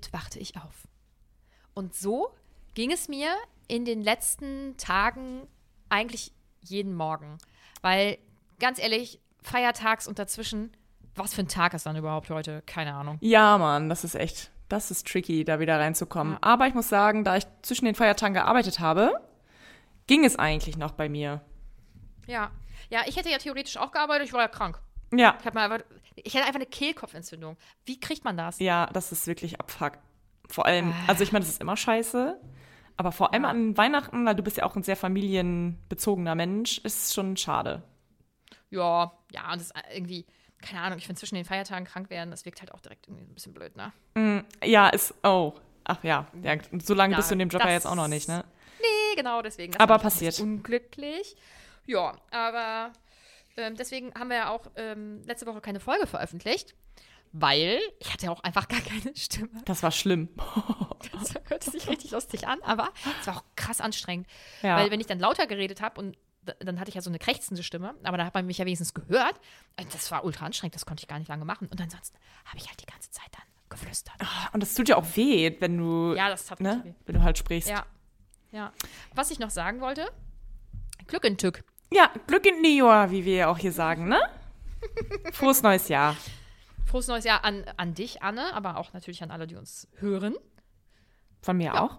Verwirrt wachte ich auf. Und so ging es mir in den letzten Tagen eigentlich jeden Morgen. Weil, ganz ehrlich, feiertags und dazwischen, was für ein Tag ist dann überhaupt heute? Keine Ahnung. Ja, Mann, das ist echt, das ist tricky, da wieder reinzukommen. Ja. Aber ich muss sagen, da ich zwischen den Feiertagen gearbeitet habe, ging es eigentlich noch bei mir. Ja. Ja, ich hätte ja theoretisch auch gearbeitet, ich war ja krank. Ja, Ich, mal einfach, ich hatte einfach eine Kehlkopfentzündung. Wie kriegt man das? ja, das ist wirklich Abfuck. Vor allem, also ich meine, das ist immer scheiße, aber vor allem an Weihnachten, weil du bist ja auch ein sehr familienbezogener Mensch, ist schon schade. Ja, ja, und das ist irgendwie, keine Ahnung, ich finde zwischen den Feiertagen krank werden, das wirkt halt auch direkt irgendwie ein bisschen blöd, ne? Ja, ist, oh, ach ja, ja so lange Ja, bist du in dem Job ja jetzt auch noch nicht, ne? Nee, genau, deswegen. Das Aber passiert. Unglücklich. Ja, aber ähm, deswegen haben wir ja auch ähm, letzte Woche keine Folge veröffentlicht, weil ich hatte ja auch einfach gar keine Stimme. Das war schlimm. Das hörte sich richtig lustig an, aber es war auch krass anstrengend. Ja. Weil wenn ich dann lauter geredet habe und dann hatte ich ja so eine krächzende Stimme, aber da hat man mich ja wenigstens gehört. Und Das war ultra anstrengend, das konnte ich gar nicht lange machen. Und ansonsten habe ich halt die ganze Zeit dann geflüstert. Und das tut ja auch weh, wenn du, Ja, das tat ne, weh. wenn du halt sprichst. Ja, ja. Was ich noch sagen wollte, Glück in Tück. Ja, Glück in New Jahr, wie wir ja auch hier sagen, ne? Frohes neues Jahr. Frohes neues Jahr an, an dich, Anne, aber auch natürlich an alle, die uns hören. Von mir Ja. auch.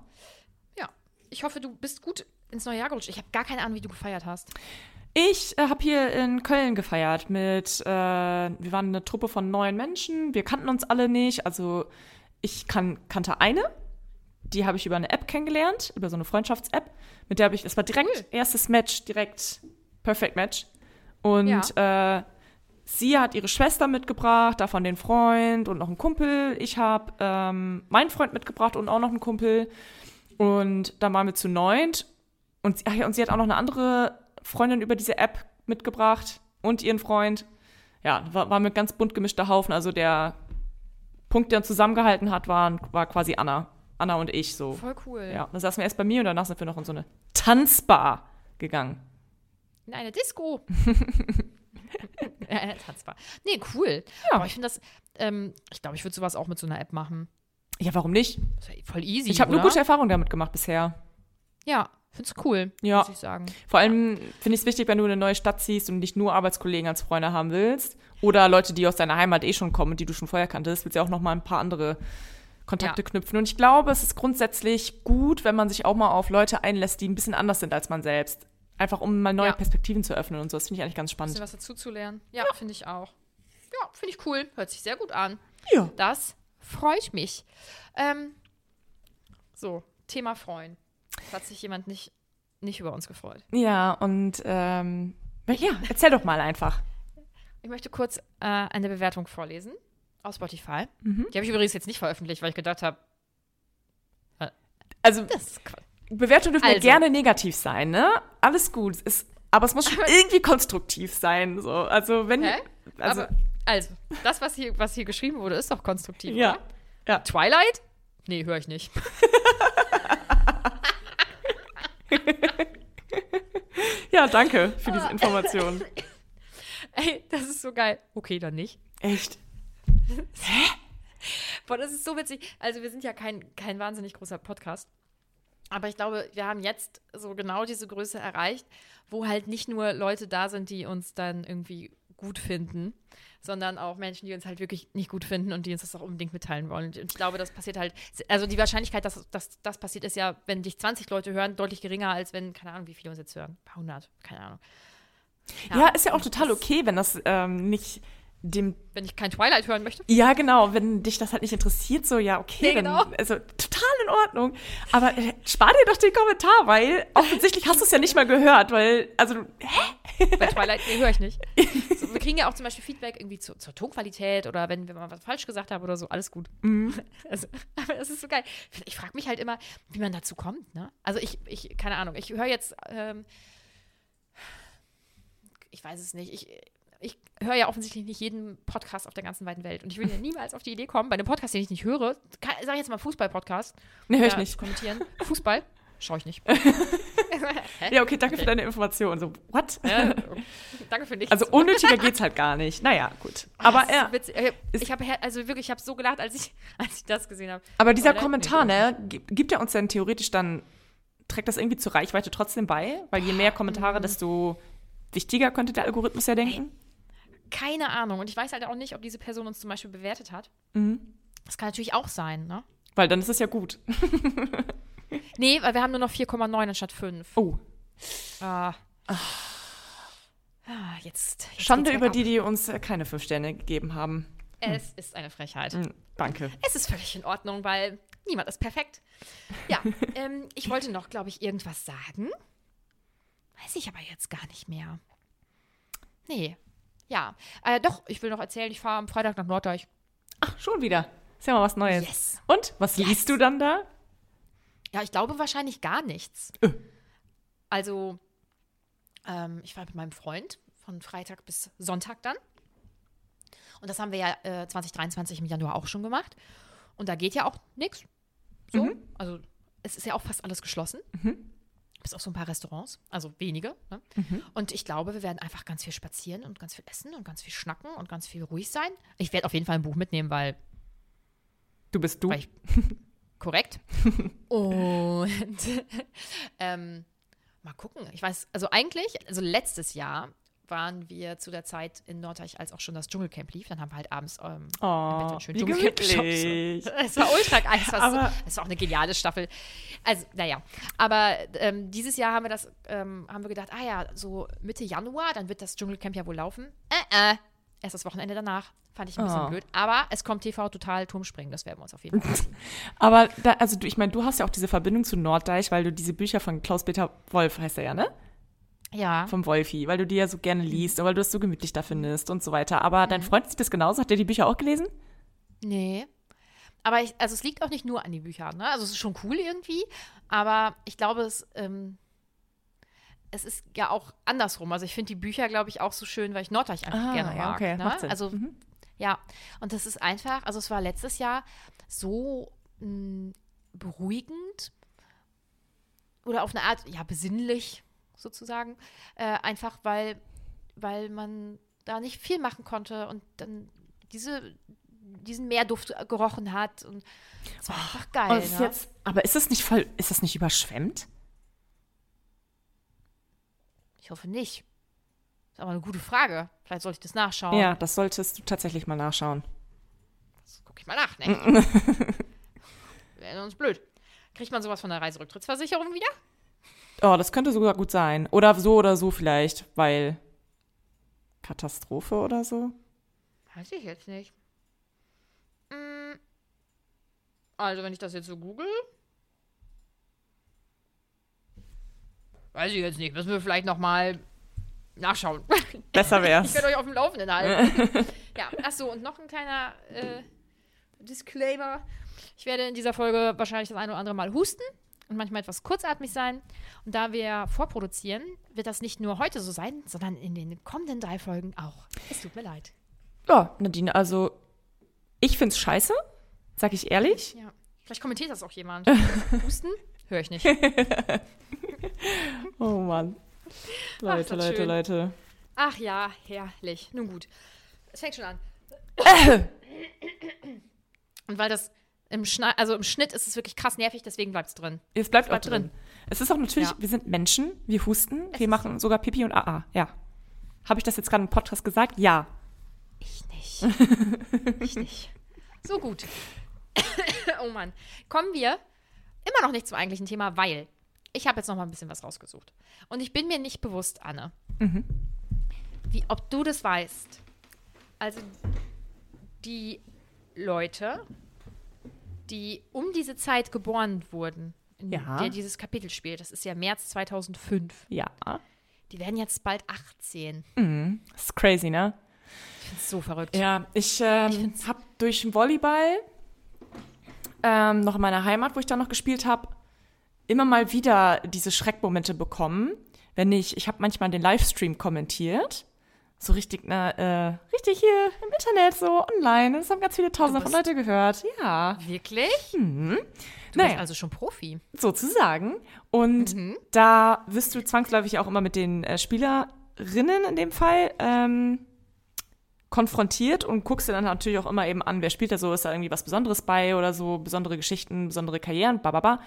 Ja, ich hoffe, du bist gut ins neue Jahr gerutscht. Ich habe gar keine Ahnung, wie du gefeiert hast. Ich äh, habe hier in Köln gefeiert mit, äh, wir waren eine Truppe von neun Menschen, wir kannten uns alle nicht, also ich kan kannte eine, die habe ich über eine App kennengelernt, über so eine Freundschafts-App, mit der habe ich, es war direkt Cool. erstes Match, direkt Perfect Match und äh, sie hat ihre Schwester mitgebracht, davon den Freund und noch einen Kumpel, ich habe ähm, meinen Freund mitgebracht und auch noch einen Kumpel und dann waren wir zu neunt und, sie- ach ja, und sie hat auch noch eine andere Freundin über diese App mitgebracht und ihren Freund. Ja, war, war mit ganz bunt gemischter Haufen. Also der Punkt, der uns zusammengehalten hat, war, war quasi Anna. Anna und ich so. Voll cool. Ja, dann saßen wir erst bei mir und danach sind wir noch in so eine Tanzbar gegangen. In eine Disco. ja, eine Tanzbar. Nee, cool. Ja. Aber ich finde das, ähm, ich glaube, ich würde sowas auch mit so einer App machen. Ja, warum nicht? Ja voll easy. Ich habe nur gute Erfahrungen damit gemacht bisher. Ja, find's cool, Ja. muss ich sagen. Vor allem finde ich es wichtig, wenn du in eine neue Stadt ziehst und nicht nur Arbeitskollegen als Freunde haben willst oder Leute, die aus deiner Heimat eh schon kommen und die du schon vorher kanntest, willst du ja auch noch mal ein paar andere Kontakte Ja. knüpfen. Und ich glaube, es ist grundsätzlich gut, wenn man sich auch mal auf Leute einlässt, die ein bisschen anders sind als man selbst. Einfach um mal neue Ja. Perspektiven zu öffnen und so. Das finde ich eigentlich ganz Ein bisschen spannend. was dazu zu lernen. Ja, finde ich auch. Ja, finde ich cool. Hört sich sehr gut an. Ja. Das freut mich. Ähm, so, Thema freuen. Hat sich jemand nicht, nicht über uns gefreut. Ja, und ähm, ja, erzähl doch mal einfach. Ich möchte kurz äh, eine Bewertung vorlesen aus Spotify. Mhm. Die habe ich übrigens jetzt nicht veröffentlicht, weil ich gedacht habe, Also, das ist Quatsch. Bewertungen dürfen ja Also. gerne negativ sein, ne? Alles gut. Ist, aber es muss schon irgendwie konstruktiv sein. So. Also, wenn. Hä? Also, Aber, also, das, was hier, was hier geschrieben wurde, ist doch konstruktiv, ja. oder? Ja. Twilight? Nee, höre ich nicht. ja, danke für diese Information. Ey, das ist so geil. Okay, dann nicht. Echt? Boah, das ist so witzig. Also, wir sind ja kein, kein wahnsinnig großer Podcast. Aber ich glaube, wir haben jetzt so genau diese Größe erreicht, wo halt nicht nur Leute da sind, die uns dann irgendwie gut finden, sondern auch Menschen, die uns halt wirklich nicht gut finden und die uns das auch unbedingt mitteilen wollen. Und ich glaube, das passiert halt, also die Wahrscheinlichkeit, dass, dass das passiert, ist ja, wenn dich 20 Leute hören, deutlich geringer, als wenn, keine Ahnung, wie viele uns jetzt hören. Ein paar hundert, keine Ahnung. Ja, ist ja auch total okay, wenn das ähm, nicht dem. Wenn ich kein Twilight hören möchte. Ja, genau, wenn dich das halt nicht interessiert, so, ja, okay, Nee, dann. genau. Also, total in Ordnung. Aber äh, spar dir doch den Kommentar, weil offensichtlich hast du es ja nicht mal gehört, weil, also, hä? Bei Twilight, nee, höre ich nicht. So, wir kriegen ja auch zum Beispiel Feedback irgendwie zu, zur Tonqualität oder wenn wir mal was falsch gesagt haben oder so, alles gut. Also, aber das ist so geil. Ich frage mich halt immer, wie man dazu kommt, ne? Also ich, ich keine Ahnung, ich höre jetzt, ähm, ich weiß es nicht, ich, ich höre ja offensichtlich nicht jeden Podcast auf der ganzen weiten Welt und ich will ja niemals auf die Idee kommen, bei einem Podcast, den ich nicht höre, kann, sag ich jetzt mal Fußball-Podcast, Nee, hör ich nicht. kommentieren. Fußball? Schaue ich nicht. Ja, okay, danke für deine Information. So, what? Ja, danke für nichts. Also, unnötiger geht's halt gar nicht. Naja, gut. Aber, Das ist ja, witzig. Äh, ist- ich habe also wirklich, ich habe so gelacht, als ich, als ich das gesehen habe. aber dieser Oder? Kommentar, ne, gi- gibt er uns denn theoretisch dann, trägt das irgendwie zur Reichweite trotzdem bei? Weil je mehr Kommentare, Mhm. desto wichtiger könnte der Algorithmus ja denken. Keine Ahnung. Und ich weiß halt auch nicht, ob diese Person uns zum Beispiel bewertet hat. Mhm. Das kann natürlich auch sein, ne? Weil dann ist es ja gut. Nee, weil wir haben nur noch 4,9 anstatt 5. Oh, Ah. Ah, jetzt, jetzt Schande über die, die uns äh, keine fünf Sterne gegeben haben. Es ist eine Frechheit. Hm, danke. Es ist völlig in Ordnung, weil niemand ist perfekt. Ja, ähm, ich wollte noch, glaube ich, irgendwas sagen. Weiß ich aber jetzt gar nicht mehr. Nee. Ja. Äh, doch, ich will noch erzählen, ich fahre am Freitag nach Norddeich. Ach, schon wieder. Ist ja mal was Neues. Yes. Und, was Yes. liest du dann da? Ja, ich glaube wahrscheinlich gar nichts. Äh. Also, ähm, ich war mit meinem Freund von Freitag bis Sonntag dann. Und das haben wir ja äh, 2023 im Januar auch schon gemacht. Und da geht ja auch nichts. So. Mhm. Also, es ist ja auch fast alles geschlossen. Bis auf so ein paar Restaurants, also wenige. Ne? Mhm. Und ich glaube, wir werden einfach ganz viel spazieren und ganz viel essen und ganz viel schnacken und ganz viel ruhig sein. Ich werde auf jeden Fall ein Buch mitnehmen, weil Du bist du. ich, korrekt. Und ähm, mal gucken. Ich weiß, also eigentlich, also letztes Jahr waren wir zu der Zeit in Norddeich, als auch schon das Dschungelcamp lief. Dann haben wir halt abends ähm, Oh, schön Dschungelcamp geschaut. Es war ultra geil. Es war, Aber- so, es war auch eine geniale Staffel. Also, naja. Aber ähm, dieses Jahr haben wir das, ähm, haben wir gedacht, ah ja, so Mitte Januar, dann wird das Dschungelcamp ja wohl laufen. Äh, äh. Erst das Wochenende danach. Fand ich ein bisschen Oh. blöd. Aber es kommt TV total Turmspringen. Das werden wir uns auf jeden Fall. Aber da, also du, ich meine, du hast ja auch diese Verbindung zu Norddeich, weil du diese Bücher von Klaus-Peter Wolf, heißt er ja, ne? Ja. Vom Wolfi, weil du die ja so gerne liest und weil du es so gemütlich da findest und so weiter. Aber dein Freund sieht das genauso. Hat der die Bücher auch gelesen? Nee. Aber ich, also es liegt auch nicht nur an den Büchern, ne? Also es ist schon cool irgendwie, aber ich glaube, es, ähm, es ist ja auch andersrum. Also ich finde die Bücher, glaube ich, auch so schön, weil ich Norddeich einfach Ah, gerne ja, mag. okay, ne? macht Sinn. Also Mhm. ja, und das ist einfach, also es war letztes Jahr so mh, beruhigend oder auf eine Art, ja, besinnlich sozusagen, äh, einfach weil, weil man da nicht viel machen konnte und dann diese, diesen Meerduft gerochen hat und es war einfach geil. Ist ne? jetzt, aber ist das nicht voll, ist das nicht überschwemmt? Ich hoffe nicht. Ist aber eine gute Frage. Vielleicht sollte ich das nachschauen. Ja, das solltest du tatsächlich mal nachschauen. Das gucke ich mal nach. Ne? Das ist blöd. Kriegt man sowas von der Reiserücktrittsversicherung wieder? Oh, das könnte sogar gut sein. Oder so oder so vielleicht, weil Katastrophe oder so. Weiß ich jetzt nicht. Mm. Also, wenn ich das jetzt so google. Weiß ich jetzt nicht. Müssen wir vielleicht nochmal nachschauen. Besser Ich wär's. werde euch auf dem Laufenden halten. ja, achso, und noch ein kleiner äh, Disclaimer. Ich werde in dieser Folge wahrscheinlich das eine oder andere Mal husten und manchmal etwas kurzatmig sein. Und da wir vorproduzieren, wird das nicht nur heute so sein, sondern in den kommenden drei Folgen auch. Es tut mir leid. Ja, Nadine, also ich find's scheiße, sag ich ehrlich. Ja. Vielleicht kommentiert das auch jemand. Husten? Höre ich nicht. Oh Mann. Leute, das Leute, schön. Leute. Ach ja, herrlich. Nun gut. Es fängt schon an. Und weil das im, Schna also im Schnitt ist es wirklich krass nervig, deswegen bleibt es drin. Es bleibt, Bleibt auch drin. drin. Es ist auch natürlich, Ja. wir sind Menschen, wir husten, Es wir machen sogar Pipi und AA, ja. Habe ich das jetzt gerade im Podcast gesagt? Ja. Ich nicht. ich nicht. So gut. oh Mann. Kommen wir immer noch nicht zum eigentlichen Thema, weil ich habe jetzt noch mal ein bisschen was rausgesucht. Und ich bin mir nicht bewusst, Anne, wie ob du das weißt. Also die Leute, die um diese Zeit geboren wurden, in Ja. der dieses Kapitel spielt, das ist ja März 2005, Ja. die werden jetzt bald 18. Das ist crazy, ne? Ich finde es so verrückt. Ja, ich ähm, habe durch den Volleyball ähm, noch in meiner Heimat, wo ich da noch gespielt habe, immer mal wieder diese Schreckmomente bekommen. Wenn ich, ich habe manchmal den Livestream kommentiert. So richtig, äh, richtig hier im Internet, so online. Das haben ganz viele Tausende von Leute gehört. Ja, Wirklich? Du Naja. bist also schon Profi. sozusagen. Und da wirst du zwangsläufig auch immer mit den äh, Spielerinnen in dem Fall ähm, konfrontiert und guckst dir dann natürlich auch immer eben an, wer spielt da so, ist da irgendwie was Besonderes bei oder so, besondere Geschichten, besondere Karrieren, bababa.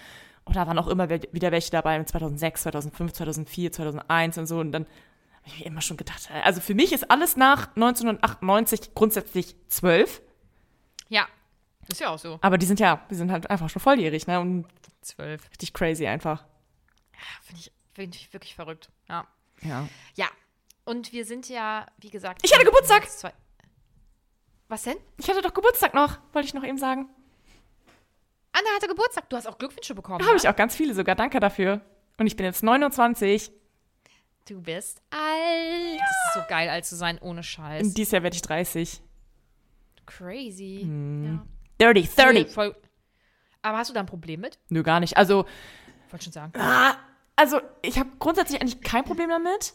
Und da waren auch immer wieder welche dabei mit 2006, 2005, 2004, 2001 und so. Und dann ich mir immer schon gedacht, also für mich ist alles nach 1998 grundsätzlich zwölf, Ja, ist ja auch so. aber die sind ja, die sind halt einfach schon volljährig, ne? Und Zwölf. richtig crazy einfach. Finde ich, find ich wirklich verrückt. Ja. Ja. Ja. Und wir sind ja, wie gesagt. Ich hatte Geburtstag! Was denn? Ich hatte doch Geburtstag noch, wollte ich noch eben sagen. Anna hatte Geburtstag. Du hast auch Glückwünsche bekommen. Da habe ja? ich auch ganz viele sogar. Danke dafür. Und ich bin jetzt 29. Du bist alt. Das ist so geil, alt zu sein, ohne Scheiß. Dieses Jahr werde ich 30. Crazy. Hm. Ja. 30, Voll, voll. Aber hast du da ein Problem mit? Nö, gar nicht. Also, Wollte schon sagen. ah, also ich habe grundsätzlich eigentlich kein Problem damit.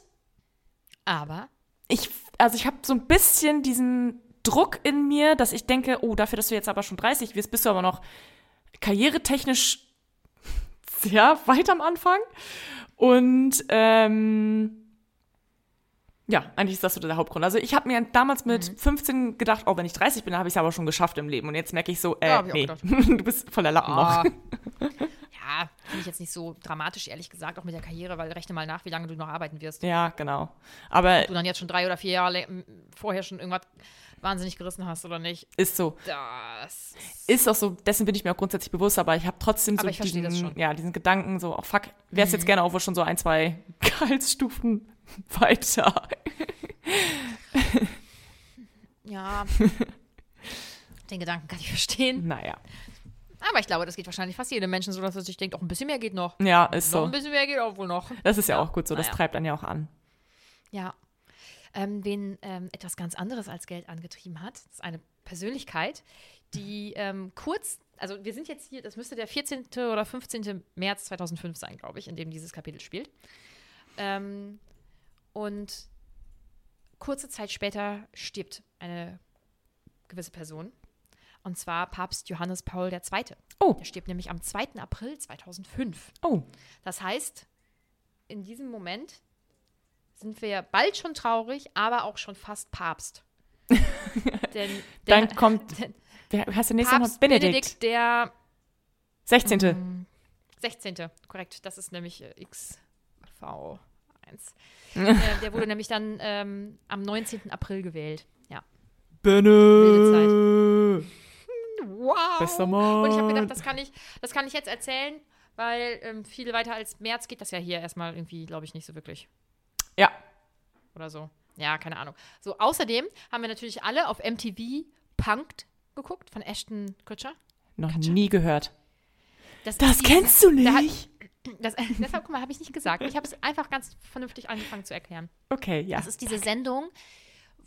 Aber. Ich, also ich habe so ein bisschen diesen Druck in mir, dass ich denke, oh, dafür, dass du jetzt aber schon 30 wirst, bist du aber noch karrieretechnisch sehr weit am Anfang. Und ähm, ja, eigentlich ist das so der Hauptgrund. Also ich habe mir damals mit Mhm. 15 gedacht, oh, wenn ich 30 bin, habe ich es aber schon geschafft im Leben. Und jetzt merke ich so, äh, Ja, nee, du bist voller Lappen Ah. noch. Ja, finde ich jetzt nicht so dramatisch, ehrlich gesagt, auch mit der Karriere, weil rechne mal nach, wie lange du noch arbeiten wirst. Ja, genau. Aber Du dann jetzt schon drei oder vier Jahre m- vorher schon irgendwas wahnsinnig gerissen hast oder nicht. ist so. Das. Ist auch so, dessen bin ich mir auch grundsätzlich bewusst, aber ich habe trotzdem so diesen, ja, diesen Gedanken, so, oh fuck, wäre es jetzt Mhm. gerne auch wohl schon so ein, zwei Gehaltsstufen weiter. Ja. Den Gedanken kann ich verstehen. Naja. Aber ich glaube, das geht wahrscheinlich fast jedem Menschen so, dass er sich denkt, auch ein bisschen mehr geht noch. Ja, ist Noch so. ein bisschen mehr geht auch wohl noch. Das ist ja auch gut so, das naja. treibt dann ja auch an. Ja. Ähm, wen ähm, etwas ganz anderes als Geld angetrieben hat, das ist eine Persönlichkeit, die ähm, kurz, also wir sind jetzt hier, das müsste der 14. oder 15. März 2005 sein, glaube ich, in dem dieses Kapitel spielt. Ähm, und kurze Zeit später stirbt eine gewisse Person. Und zwar Papst Johannes Paul II. Oh. Der stirbt nämlich am 2. April 2005. Oh, Das heißt, in diesem Moment sind wir bald schon traurig, aber auch schon fast Papst. Denn der, dann kommt, denn der nächste noch? Papst Benedikt. Benedikt. der 16. 16. Korrekt, das ist nämlich äh, XV1. äh, der wurde nämlich dann ähm, am 19. April gewählt. Ja. Benne. Wow. Bester Mann. Und ich habe gedacht, das kann ich, das kann ich jetzt erzählen, weil ähm, viel weiter als März geht das ja hier erstmal irgendwie, glaube ich, nicht so wirklich. Ja. Oder so. Ja, keine Ahnung. So, außerdem haben wir natürlich alle auf MTV Punked geguckt von Ashton Kutcher. Noch nie gehört. Das, Das kennst du nicht? Das, deshalb, guck mal, habe ich nicht gesagt. Ich habe es einfach ganz vernünftig angefangen zu erklären. Okay, ja. Das ist diese Sendung,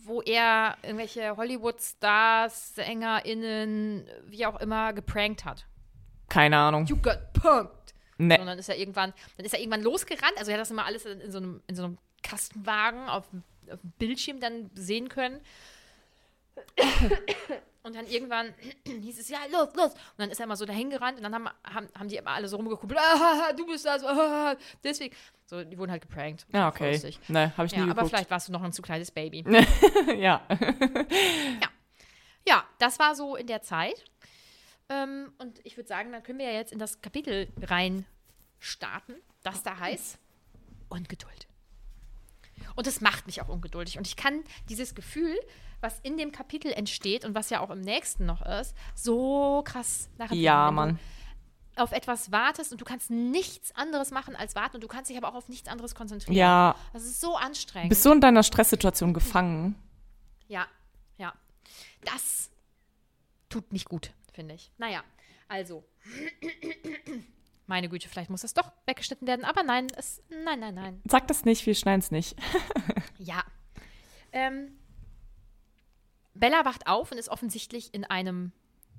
wo er irgendwelche Hollywood-Stars, SängerInnen, wie auch immer, geprankt hat. Keine Ahnung. You got punked. Nee. Und dann ist er irgendwann, dann ist er irgendwann losgerannt. Also er hat das immer alles in, so, einem, in so einem Kastenwagen auf, dem- auf dem Bildschirm dann sehen können. Und dann irgendwann hieß es, ja, los, los. Und dann ist er immer so dahin gerannt und dann haben, haben, haben die immer alle so rumgekuppelt. Ah, du bist das. Ah, deswegen. So, die wurden halt geprankt. Ja, Voll okay. Nee, habe ich Ja, nie aber geguckt. vielleicht warst du noch ein zu kleines Baby. ja. Ja, das war so in der Zeit. Ähm, und ich würde sagen, dann können wir ja jetzt in das Kapitel rein starten, das da heißt Ungeduld. Und es macht mich auch ungeduldig. Und ich kann dieses Gefühl, was in dem Kapitel entsteht und was ja auch im nächsten noch ist, so krass nachempfinden. Ja, du Mann. Auf etwas wartest und du kannst nichts anderes machen als warten und du kannst dich aber auch auf nichts anderes konzentrieren. Ja. Das ist so anstrengend. Bist so in deiner Stresssituation gefangen. Ja, ja. Das tut nicht gut, finde ich. Naja, also. Meine Güte, vielleicht muss das doch weggeschnitten werden, aber nein, es, nein, nein, nein. Sag das nicht, wir schneiden es nicht. Ja. Ähm, Bella wacht auf und ist offensichtlich in einem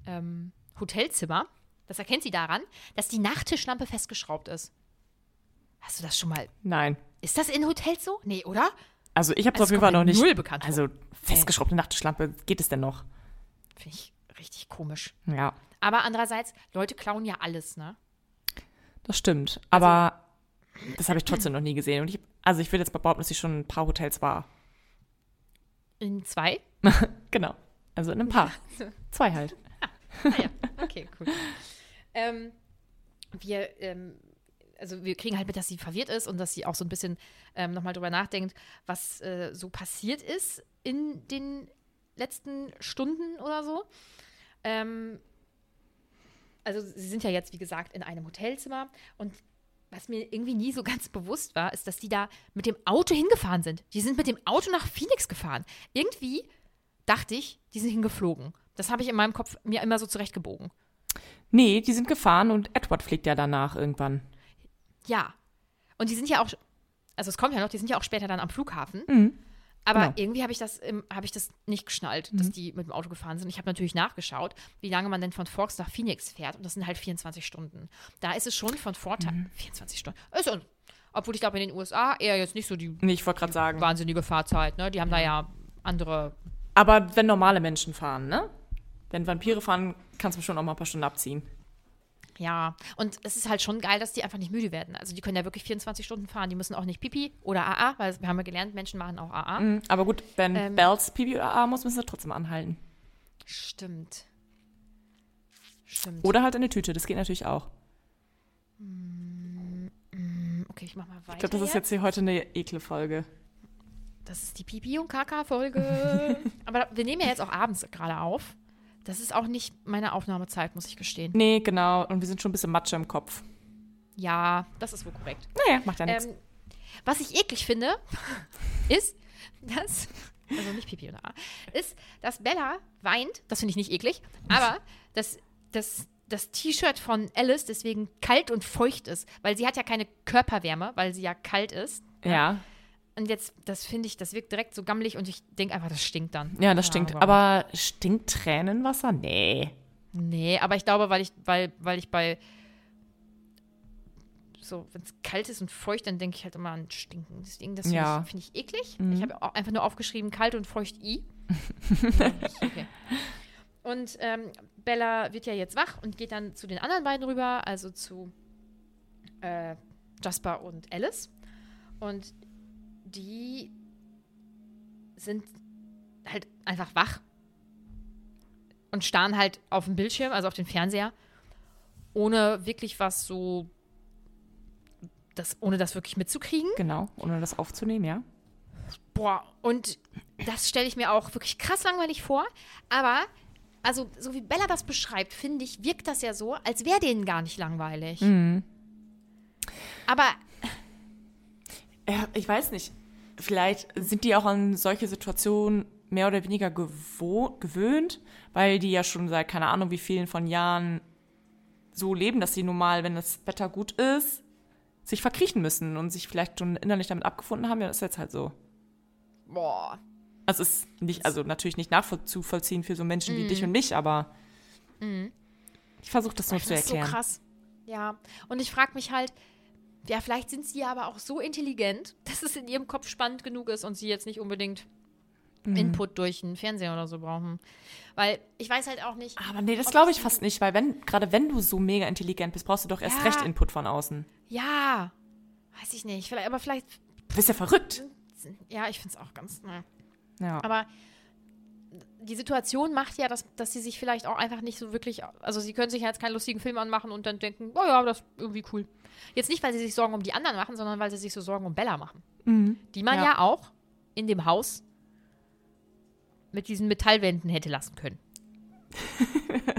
ähm, Hotelzimmer. Das erkennt sie daran, dass die Nachttischlampe festgeschraubt ist. Hast du das schon mal? Nein. Ist das in Hotels so? Nee, oder? Also ich habe es Also auf jeden Fall noch nicht. null bekannt. Also festgeschraubte Nachttischlampe, geht es denn noch? Finde ich richtig komisch. Ja, Aber andererseits, Leute klauen ja alles, ne? Das stimmt. Aber das habe ich trotzdem noch nie gesehen. Und ich, also ich will jetzt mal behaupten, dass ich schon in ein paar Hotels war. In zwei? Genau. Also in ein paar. Zwei halt. Ah ja, okay, cool. ähm, wir, ähm, also wir kriegen halt mit, dass sie verwirrt ist und dass sie auch so ein bisschen ähm, nochmal drüber nachdenkt, was äh, so passiert ist in den letzten Stunden oder so. Ähm, also sie sind ja jetzt, wie gesagt, in einem Hotelzimmer und was mir irgendwie nie so ganz bewusst war, ist, dass die da mit dem Auto hingefahren sind. Die sind mit dem Auto nach Phoenix gefahren. Irgendwie dachte ich, die sind hingeflogen. Das habe ich in meinem Kopf mir immer so zurechtgebogen. Nee, die sind gefahren und Edward fliegt ja danach irgendwann. Ja. Und die sind ja auch, also es kommt ja noch, die sind ja auch später dann am Flughafen. Mhm. Aber Genau. irgendwie habe ich, das, im- habe ich das nicht geschnallt, dass die mit dem Auto gefahren sind. Ich habe natürlich nachgeschaut, wie lange man denn von Forks nach Phoenix fährt. Und das sind halt 24 Stunden. Da ist es schon von Vorteil. Mhm. 24 Stunden. Also, obwohl ich glaube, in den USA eher jetzt nicht so die Nee, ich gerade sagen. wahnsinnige Fahrzeit. Ne? Die haben da ja andere. Aber wenn normale Menschen fahren, ne? Wenn Vampire fahren, kannst du schon auch mal ein paar Stunden abziehen. Ja, und es ist halt schon geil, dass die einfach nicht müde werden. Also die können ja wirklich 24 Stunden fahren. Die müssen auch nicht Pipi oder AA, weil wir haben ja gelernt, Menschen machen auch AA. Mhm. Aber gut, wenn Ähm. Bells Pipi oder A muss, müssen sie trotzdem anhalten. Stimmt. Stimmt. Oder halt eine Tüte, das geht natürlich auch. Okay, ich mach mal weiter. Ich glaube, das ist jetzt hier heute eine ekle Folge. Das ist die Pipi- und Kaka-Folge. Aber wir nehmen ja jetzt auch abends gerade auf. Das ist auch nicht meine Aufnahmezeit, muss ich gestehen. Nee, genau. Und wir sind schon ein bisschen Matsche im Kopf. Ja, das ist wohl korrekt. Naja, macht ja nichts. Ähm, was ich eklig finde, ist, dass, also nicht Pipi oder A, ist, dass Bella weint, das finde ich nicht eklig, aber dass das, das T-Shirt von Alice deswegen kalt und feucht ist, weil sie hat ja keine Körperwärme, weil sie ja kalt ist. ja. Und jetzt, das finde ich, das wirkt direkt so gammelig und ich denke einfach, das stinkt dann. Ja, das stinkt. warum. Aber stinkt Tränenwasser? Nee. Nee, aber ich glaube, weil ich, weil, weil ich bei so, wenn es kalt ist und feucht, dann denke ich halt immer an Stinken. Deswegen, das finde Ja. ich, find ich eklig. Ich habe einfach nur aufgeschrieben, kalt und feucht i. okay. Und ähm, Bella wird ja jetzt wach und geht dann zu den anderen beiden rüber, also zu äh, Jasper und Alice. Und die sind halt einfach wach und starren halt auf den Bildschirm, also auf den Fernseher, ohne wirklich was so, das, ohne das wirklich mitzukriegen. Genau. Ohne das aufzunehmen, ja. Boah, und das stelle ich mir auch wirklich krass langweilig vor, aber also so wie Bella das beschreibt, finde ich, wirkt das ja so, als wäre denen gar nicht langweilig. Mhm. Aber Ja, ich weiß nicht. Vielleicht sind die auch an solche Situationen mehr oder weniger gewöhnt, weil die ja schon seit keine Ahnung wie vielen von Jahren so leben, dass sie normal, wenn das Wetter gut ist, sich verkriechen müssen und sich vielleicht schon innerlich damit abgefunden haben. Ja, das ist jetzt halt so. boah, Also es ist nicht, also natürlich nicht nachzuvollziehen für so Menschen wie dich und mich, aber ich versuche das nur zu finde das so erklären. krass. Ja, und ich frage mich halt, ja, vielleicht sind sie aber auch so intelligent, dass es in ihrem Kopf spannend genug ist und sie jetzt nicht unbedingt Mhm. Input durch einen Fernseher oder so brauchen. Weil ich weiß halt auch nicht. Aber nee, das glaube ich fast nicht, weil wenn, gerade wenn du so mega intelligent bist, brauchst du doch erst Ja. recht Input von außen. Ja, weiß ich nicht. Vielleicht, aber vielleicht, Du bist ja verrückt. ja, ich finde es auch ganz. Ne. Ja. Aber die Situation macht ja, dass, dass sie sich vielleicht auch einfach nicht so wirklich. Also, sie können sich ja jetzt keinen lustigen Film anmachen und dann denken, oh ja, das ist irgendwie cool. Jetzt nicht, weil sie sich Sorgen um die anderen machen, sondern weil sie sich so Sorgen um Bella machen. Die man ja. Ja. auch in dem Haus mit diesen Metallwänden hätte lassen können.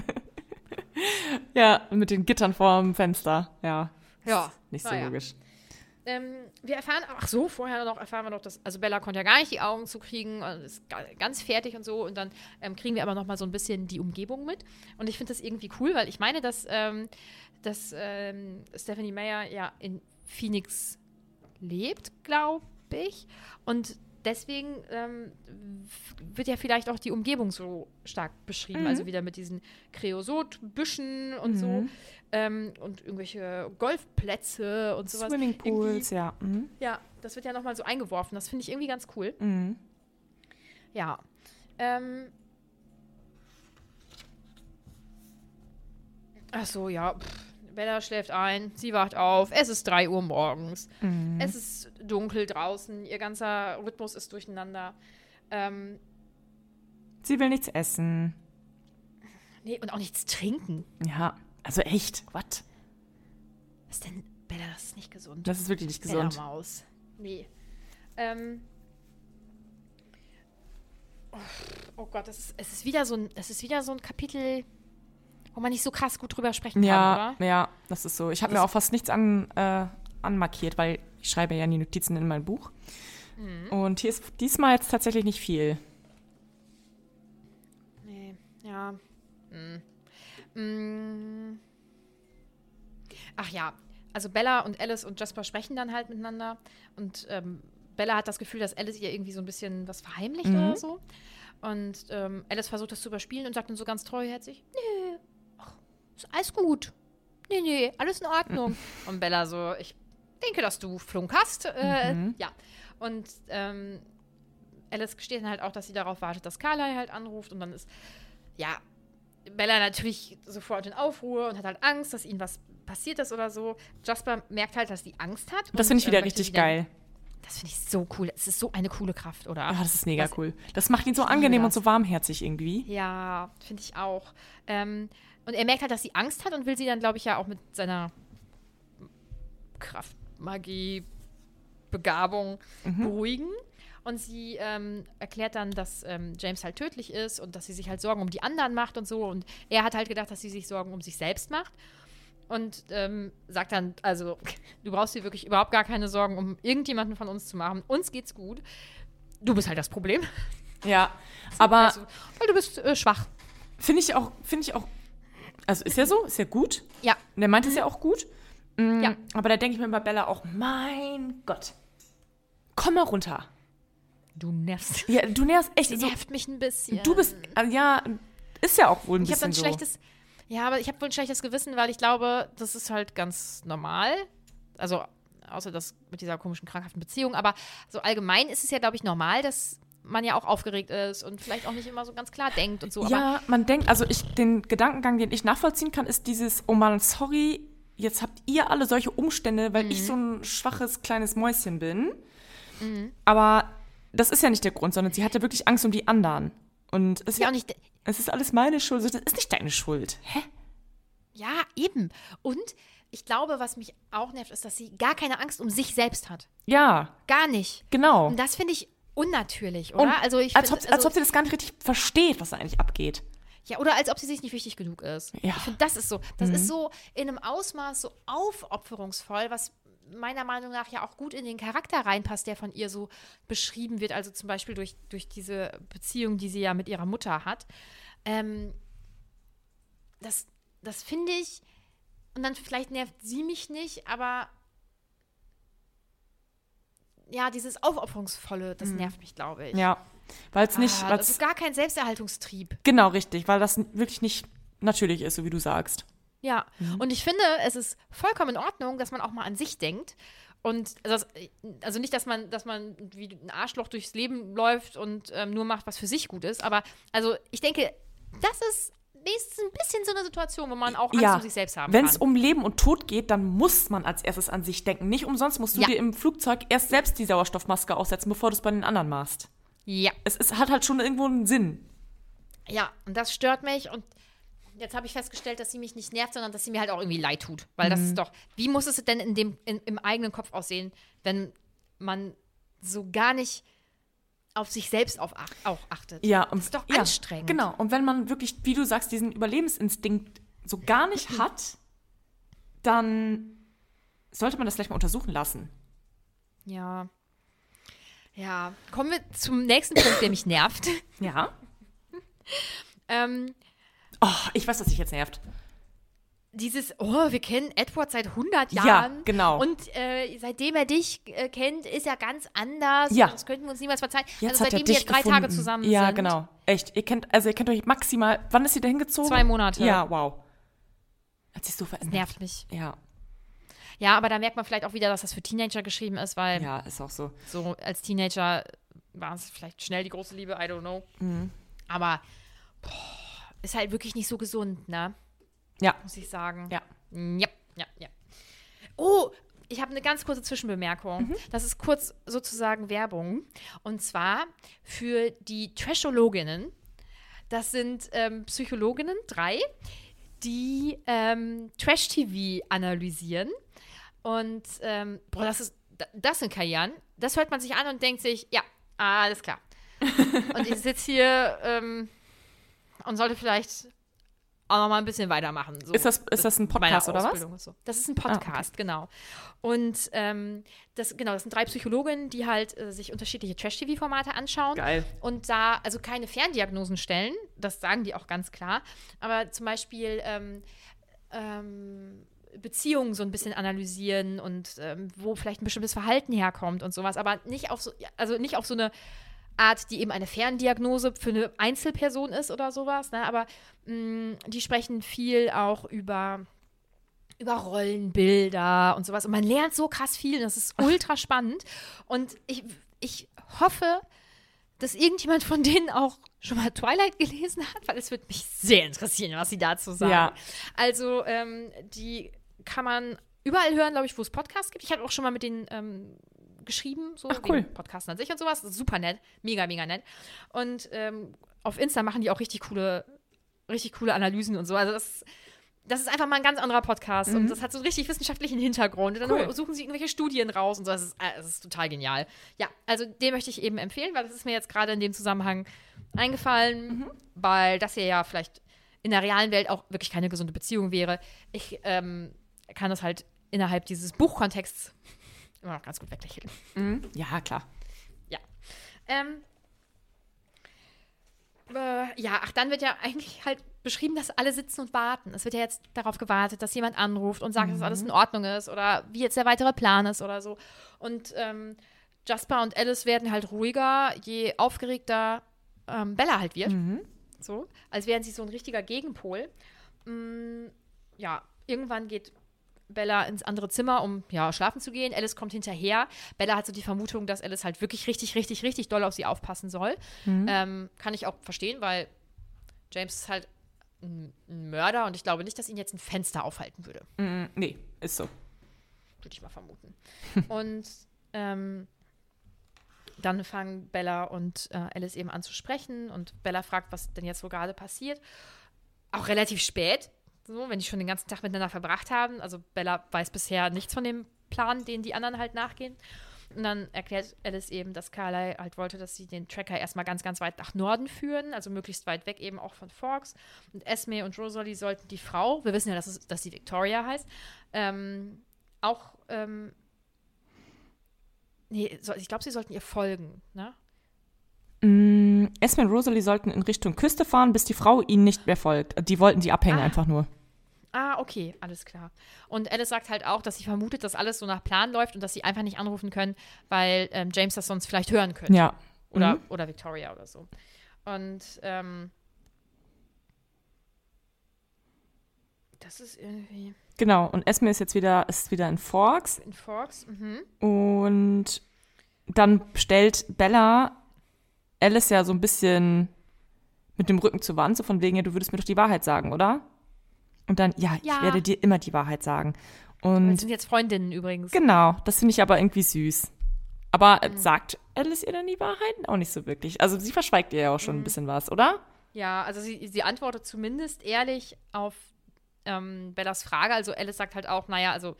Ja, mit den Gittern vorm Fenster. Ja. Ja. Nicht so naja. logisch. Ähm, wir erfahren, ach so, vorher noch erfahren wir noch, dass, also Bella konnte ja gar nicht die Augen zukriegen, und ist ga- ganz fertig und so. Und dann ähm, kriegen wir aber noch mal so ein bisschen die Umgebung mit. Und ich finde das irgendwie cool, weil ich meine, dass, ähm, dass ähm, Stephanie Meyer ja in Phoenix lebt, glaube ich. Und deswegen ähm, wird ja vielleicht auch die Umgebung so stark beschrieben. Also wieder mit diesen Kreosotbüschen und so. Ähm, und irgendwelche Golfplätze und sowas. Irgendwie- Swimmingpools, ja. Mhm. ja, das wird ja nochmal so eingeworfen. Das finde ich irgendwie ganz cool. Mhm. Ja. Ähm. Ach so, ja. Pff. Bella schläft ein, sie wacht auf, es ist 3 Uhr morgens. Mhm. Es ist dunkel draußen, ihr ganzer Rhythmus ist durcheinander. Ähm, Sie will nichts essen. nee, und auch nichts trinken. Ja, also echt. What? Was denn? Bella, das ist nicht gesund. Das ist wirklich nicht gesund. Bella Maus. Nee. Ähm. Oh, oh Gott, das ist, es ist wieder so ein, es ist wieder so ein Kapitel, wo man nicht so krass gut drüber sprechen Ja, kann, oder? ja, das ist so. Ich habe mir auch fast nichts an, äh, anmarkiert, weil ich schreibe ja die Notizen in mein Buch. Mhm. Und hier ist diesmal jetzt tatsächlich nicht viel. Nee, ja. Hm. Mm. Ach ja, also Bella und Alice und Jasper sprechen dann halt miteinander und ähm, Bella hat das Gefühl, dass Alice ihr irgendwie so ein bisschen was verheimlicht oder so. Und ähm, Alice versucht das zu überspielen und sagt dann so ganz treuherzig, nee, ach, ist alles gut. Nee, nee, alles in Ordnung. und Bella so, ich denke, dass du Flunk hast. Äh, Ja. Und ähm, Alice gesteht dann halt auch, dass sie darauf wartet, dass Carly halt anruft und dann ist, ja, Bella natürlich sofort in Aufruhr und hat halt Angst, dass ihnen was passiert ist oder so. Jasper merkt halt, dass sie Angst hat. Das und, finde ich äh, wieder möchte richtig geil. Das finde ich so cool. Es ist so eine coole Kraft, oder? Ah, das ist mega Das- cool. Das macht ihn so angenehm und das. so warmherzig irgendwie. Ja, finde ich auch. Ähm, und er merkt halt, dass sie Angst hat und will sie dann, glaube ich, ja auch mit seiner Kraft, Magie, Begabung beruhigen. Und sie ähm, erklärt dann, dass ähm, James halt tödlich ist und dass sie sich halt Sorgen um die anderen macht und so. Und er hat halt gedacht, dass sie sich Sorgen um sich selbst macht. Und ähm, sagt dann, also, du brauchst dir wirklich überhaupt gar keine Sorgen um irgendjemanden von uns zu machen. Uns geht's gut. Du bist halt das Problem. Ja, aber also, weil du bist äh, schwach. finde ich auch, finde ich auch, also ist ja so, ist ja gut. Ja. Und er meint es ja auch gut. Mm, Ja. Aber da denke ich mir bei Bella auch, mein Gott, komm mal runter. Du nervst. Ja, du nervst echt. Sie so, nervt mich ein bisschen. du bist, äh, ja, ist ja auch wohl ein Ich habe bisschen ein so. schlechtes. Ja, aber ich habe wohl ein schlechtes Gewissen, weil ich glaube, das ist halt ganz normal. Also, außer das mit dieser komischen, krankhaften Beziehung. Aber so allgemein ist es ja, glaube ich, normal, dass man ja auch aufgeregt ist und vielleicht auch nicht immer so ganz klar denkt und so. Ja, man denkt, also ich, den Gedankengang, den ich nachvollziehen kann, ist dieses, oh Mann, sorry, jetzt habt ihr alle solche Umstände, weil Mhm. ich so ein schwaches kleines Mäuschen bin. Aber das ist ja nicht der Grund, sondern sie hatte wirklich Angst um die anderen. Und es, ist ja auch nicht. es ist alles meine Schuld. Das ist nicht deine Schuld. Hä? Ja, eben. Und ich glaube, was mich auch nervt, ist, dass sie gar keine Angst um sich selbst hat. Ja, Gar nicht. genau. Und das finde ich unnatürlich, oder? Und also ich als, ob, find, als ob sie das gar nicht richtig versteht, was da eigentlich abgeht. Ja, oder als ob sie sich nicht wichtig genug ist. Ja. Ich finde, das ist so, das ist so in einem Ausmaß so aufopferungsvoll, was meiner Meinung nach ja auch gut in den Charakter reinpasst, der von ihr so beschrieben wird. Also zum Beispiel durch, durch diese Beziehung, die sie ja mit ihrer Mutter hat. Ähm, das das finde ich, und dann vielleicht nervt sie mich nicht, aber ja, dieses Aufopferungsvolle, das nervt mich, glaube ich. Ja. Weil es nicht, ah, das ist gar kein Selbsterhaltungstrieb. genau richtig, weil das wirklich nicht natürlich ist, so wie du sagst. Ja, und ich finde, es ist vollkommen in Ordnung, dass man auch mal an sich denkt. Und also, das- also nicht, dass man, dass man wie ein Arschloch durchs Leben läuft und ähm, nur macht, was für sich gut ist. Aber also ich denke, das ist wenigstens ein bisschen so eine Situation, wo man auch Angst ja, um sich selbst haben wenn es kann. um Leben und Tod geht, dann muss man als erstes an sich denken. Nicht umsonst musst du Ja. dir im Flugzeug erst selbst die Sauerstoffmaske aufsetzen, bevor du es bei den anderen machst. ja, Es ist, hat halt schon irgendwo einen Sinn. ja, und das stört mich. Und jetzt habe ich festgestellt, dass sie mich nicht nervt, sondern dass sie mir halt auch irgendwie leid tut. Weil das ist doch, wie muss es denn in dem, in, im eigenen Kopf aussehen, wenn man so gar nicht auf sich selbst auf, ach- auch achtet? Ja, und Das ist doch ja, anstrengend. Genau. Und wenn man wirklich, wie du sagst, diesen Überlebensinstinkt so gar nicht hat, dann sollte man das vielleicht mal untersuchen lassen. Ja. Ja. Kommen wir zum nächsten Punkt, der mich nervt. Ja. Ähm, Oh, ich weiß, was dich jetzt nervt. dieses, oh, wir kennen Edward seit 100 Ja, Jahren. genau. Und äh, seitdem er dich äh, kennt, ist er ganz anders. Ja. Das könnten wir uns niemals verzeihen. Jetzt also hat seitdem wir jetzt drei gefunden. Tage zusammen Ja, sind. genau. Echt. Ihr kennt, also ihr kennt euch maximal, wann ist sie da hingezogen? Zwei Monate. Ja, wow. Hat sich so verändert. Nervt mich. Ja, Ja, aber da merkt man vielleicht auch wieder, dass das für Teenager geschrieben ist, weil ja, ist auch so. so als Teenager war es vielleicht schnell die große Liebe, I don't know. Mhm. Aber boah, ist halt wirklich nicht so gesund, ne? Ja, Muss ich sagen. ja. Ja, ja, ja. Oh, ich habe eine ganz kurze Zwischenbemerkung. Mhm. Das ist kurz sozusagen Werbung. Und zwar für die Trashologinnen. Das sind ähm, Psychologinnen, drei, die ähm, Trash-TV analysieren. Und, ähm, boah, das ist, das sind Karrieren. Das hört man sich an und denkt sich, ja, alles klar. und ich sitze hier ähm, und sollte vielleicht auch noch mal ein bisschen weitermachen. So. Ist das, ist das ein Podcast oder was? So. Das ist ein Podcast, genau. Und ähm, das, genau, das sind drei Psychologinnen, die halt äh, sich unterschiedliche Trash-TV-Formate anschauen. Geil. Und da also keine Ferndiagnosen stellen, das sagen die auch ganz klar. Aber zum Beispiel ähm, ähm, Beziehungen so ein bisschen analysieren und ähm, wo vielleicht ein bestimmtes Verhalten herkommt und sowas. Aber nicht auf so, also nicht auf so eine Art, die eben eine Ferndiagnose für eine Einzelperson ist oder sowas. Ne? Aber mh, die sprechen viel auch über über Rollenbilder und sowas. Und man lernt so krass viel. Das ist ultra spannend. Und ich, ich hoffe, dass irgendjemand von denen auch schon mal Twilight gelesen hat, weil es würde mich sehr interessieren, was sie dazu sagen. Ja. Also, ähm, die kann man überall hören, glaube ich, wo es Podcasts gibt. Ich habe auch schon mal mit denen ähm, geschrieben, so Ach, cool. Podcasten an sich und sowas. Super nett, mega, mega nett. Und ähm, auf Insta machen die auch richtig coole, richtig coole Analysen und so. Also das, das ist einfach mal ein ganz anderer Podcast und das hat so einen richtig wissenschaftlichen Hintergrund. Und dann Mhm. Cool. suchen sie irgendwelche Studien raus und so. Das ist, äh, das ist total genial. Ja, also den möchte ich eben empfehlen, weil das ist mir jetzt gerade in dem Zusammenhang eingefallen, Mhm. weil das hier ja vielleicht in der realen Welt auch wirklich keine gesunde Beziehung wäre. Ich ähm, kann das halt innerhalb dieses Buchkontexts immer noch ganz gut weglächeln. Ja, klar. Ja. Ähm, äh, ja, ach, dann wird ja eigentlich halt beschrieben, dass alle sitzen und warten. Es wird ja jetzt darauf gewartet, dass jemand anruft und sagt, dass alles in Ordnung ist oder wie jetzt der weitere Plan ist oder so. Und ähm, Jasper und Alice werden halt ruhiger, je aufgeregter ähm, Bella halt wird. So, als wären sie so ein richtiger Gegenpol. Mm, ja, irgendwann geht Bella ins andere Zimmer, um ja, schlafen zu gehen. Alice kommt hinterher. Bella hat so die Vermutung, dass Alice halt wirklich richtig, richtig, richtig doll auf sie aufpassen soll. Ähm, kann ich auch verstehen, weil James ist halt ein ein Mörder und ich glaube nicht, dass ihn jetzt ein Fenster aufhalten würde. Mm, nee, ist so. Würde ich mal vermuten. und ähm, dann fangen Bella und äh, Alice eben an zu sprechen und Bella fragt, was denn jetzt so gerade passiert. Auch relativ spät, so, wenn die schon den ganzen Tag miteinander verbracht haben. Also Bella weiß bisher nichts von dem Plan, den die anderen halt nachgehen. Und dann erklärt Alice eben, dass Carly halt wollte, dass sie den Tracker erstmal ganz, ganz weit nach Norden führen, also möglichst weit weg eben auch von Forks. Und Esme und Rosalie sollten die Frau, wir wissen ja, dass, es, dass sie Victoria heißt, ähm, auch, ähm, nee, so, ich glaube, sie sollten ihr folgen, ne? Mm, Esme und Rosalie sollten in Richtung Küste fahren, bis die Frau ihnen nicht mehr folgt. Die wollten die abhängen Ah. einfach nur. Ah, okay, alles klar. Und Alice sagt halt auch, dass sie vermutet, dass alles so nach Plan läuft und dass sie einfach nicht anrufen können, weil ähm, James das sonst vielleicht hören könnte. Ja. Oder, Mhm. oder Victoria oder so. Und ähm, das ist irgendwie Genau. Und Esme ist jetzt wieder, ist wieder in Forks. in Forks. Mhm. Und dann stellt Bella Alice ja so ein bisschen mit dem Rücken zur Wand, so von wegen, ja, du würdest mir doch die Wahrheit sagen, oder? Und dann, ja, Ja. ich werde dir immer die Wahrheit sagen. Wir Und sind jetzt Freundinnen übrigens. genau, das finde ich aber irgendwie süß. Aber Mhm. äh, sagt Alice ihr dann die Wahrheit? Auch nicht so wirklich. Also sie verschweigt ihr ja auch schon ein Mhm. bisschen was, oder? Ja, also sie, sie antwortet zumindest ehrlich auf ähm, Bellas Frage. Also Alice sagt halt auch, naja, also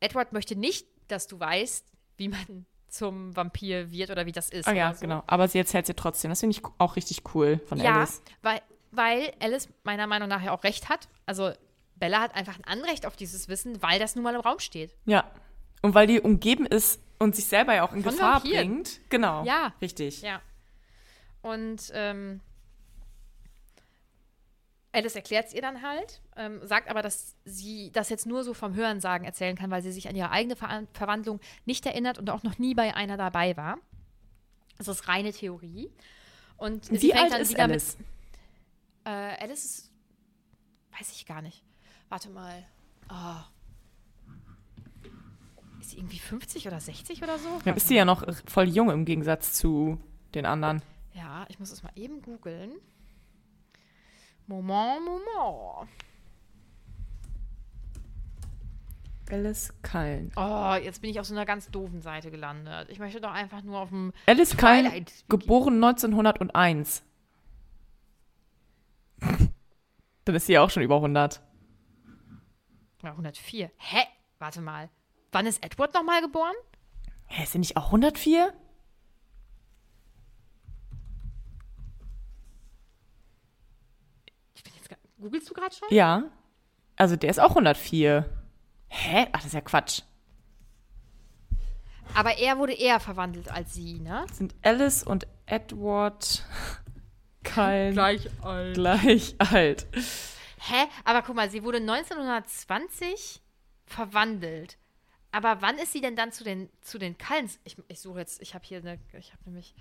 Edward möchte nicht, dass du weißt, wie man zum Vampir wird oder wie das ist. Ah ja, so. genau. Aber sie erzählt sie trotzdem. Das finde ich auch richtig cool von Ja, Alice. weil, weil Alice meiner Meinung nach ja auch recht hat. Also Bella hat einfach ein Anrecht auf dieses Wissen, weil das nun mal im Raum steht. Ja. Und weil die umgeben ist und sich selber ja auch in Von Gefahr Vampiren. bringt. Genau. Ja. Richtig. Ja. Und ähm, Alice erklärt es ihr dann halt, ähm, sagt aber, dass sie das jetzt nur so vom Hörensagen erzählen kann, weil sie sich an ihre eigene Ver Verwandlung nicht erinnert und auch noch nie bei einer dabei war. Das ist reine Theorie. Und sie Wie fängt alt dann ist wieder Alice? mit. Äh, Alice ist. Weiß ich gar nicht. Warte mal. Oh. Ist sie irgendwie 50 oder 60 oder so? Warte ist sie ja noch voll jung im Gegensatz zu den anderen. Ja, ich muss es mal eben googeln. Moment, Moment. Alice Cullen. Oh, jetzt bin ich auf so einer ganz doofen Seite gelandet. Ich möchte doch einfach nur auf dem. Alice Wiki. geboren 1901. Dann ist sie ja auch schon über 100. Ja, 104. Hä? Warte mal. Wann ist Edward nochmal geboren? Hä, ist sie nicht auch 104? Ich bin jetzt. gar- Googlest du gerade schon? Ja. Also der ist auch 104. Hä? Ach, das ist ja Quatsch. Aber er wurde eher verwandelt als sie, ne? Sind Alice und Edward Cullen Gleich alt. gleich alt. Hä? Aber guck mal, sie wurde 1920 verwandelt. Aber wann ist sie denn dann zu den, zu den Cullens? Ich, ich suche jetzt, ich habe hier eine, ich habe nämlich.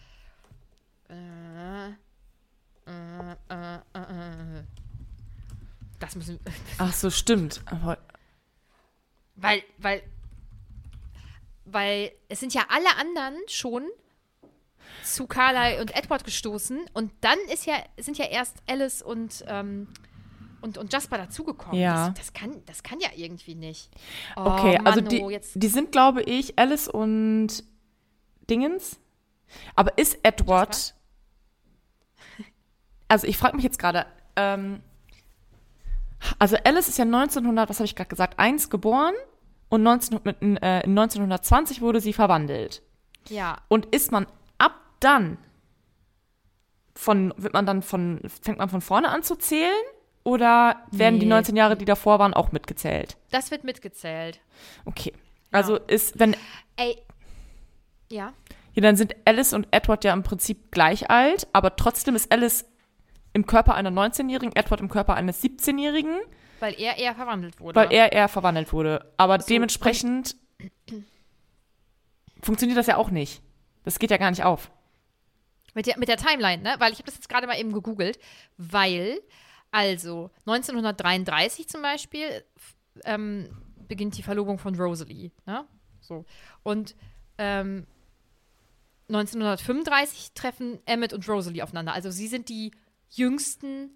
Äh, äh, äh, äh, äh. Das müssen. Ach so, stimmt. Aber Weil, weil. Weil es sind ja alle anderen schon zu Carly und Edward gestoßen und dann ist ja, sind ja erst Alice und, ähm, und, und Jasper dazugekommen. Ja. Das, das, kann, das kann ja irgendwie nicht. Oh, Okay, also Manno, die, jetzt, die sind, glaube ich, Alice und Dingens. Aber ist Edward. Also ich frage mich jetzt gerade. Ähm, also Alice ist ja 1900, was habe ich gerade gesagt, 1 geboren und 19, mit, äh, 1920 wurde sie verwandelt. ja. Und ist man ab dann von, wird man dann von, fängt man von vorne an zu zählen? Oder werden die Nee. 19 Jahre, die davor waren, auch mitgezählt? Das wird mitgezählt. Okay. Also ist, wenn, Ey. Ja. ja, dann sind Alice und Edward ja im Prinzip gleich alt, aber trotzdem ist Alice im Körper einer 19-Jährigen, Edward im Körper eines 17-Jährigen, Weil er eher verwandelt wurde. weil er eher verwandelt wurde. Aber So, dementsprechend funktioniert das ja auch nicht. Das geht ja gar nicht auf. Mit der, mit der Timeline, ne? Weil ich habe das jetzt gerade mal eben gegoogelt. Weil, also, 1933 zum Beispiel ähm, beginnt die Verlobung von Rosalie, ne? So. Und ähm, 1935 treffen Emmett und Rosalie aufeinander. Also sie sind die jüngsten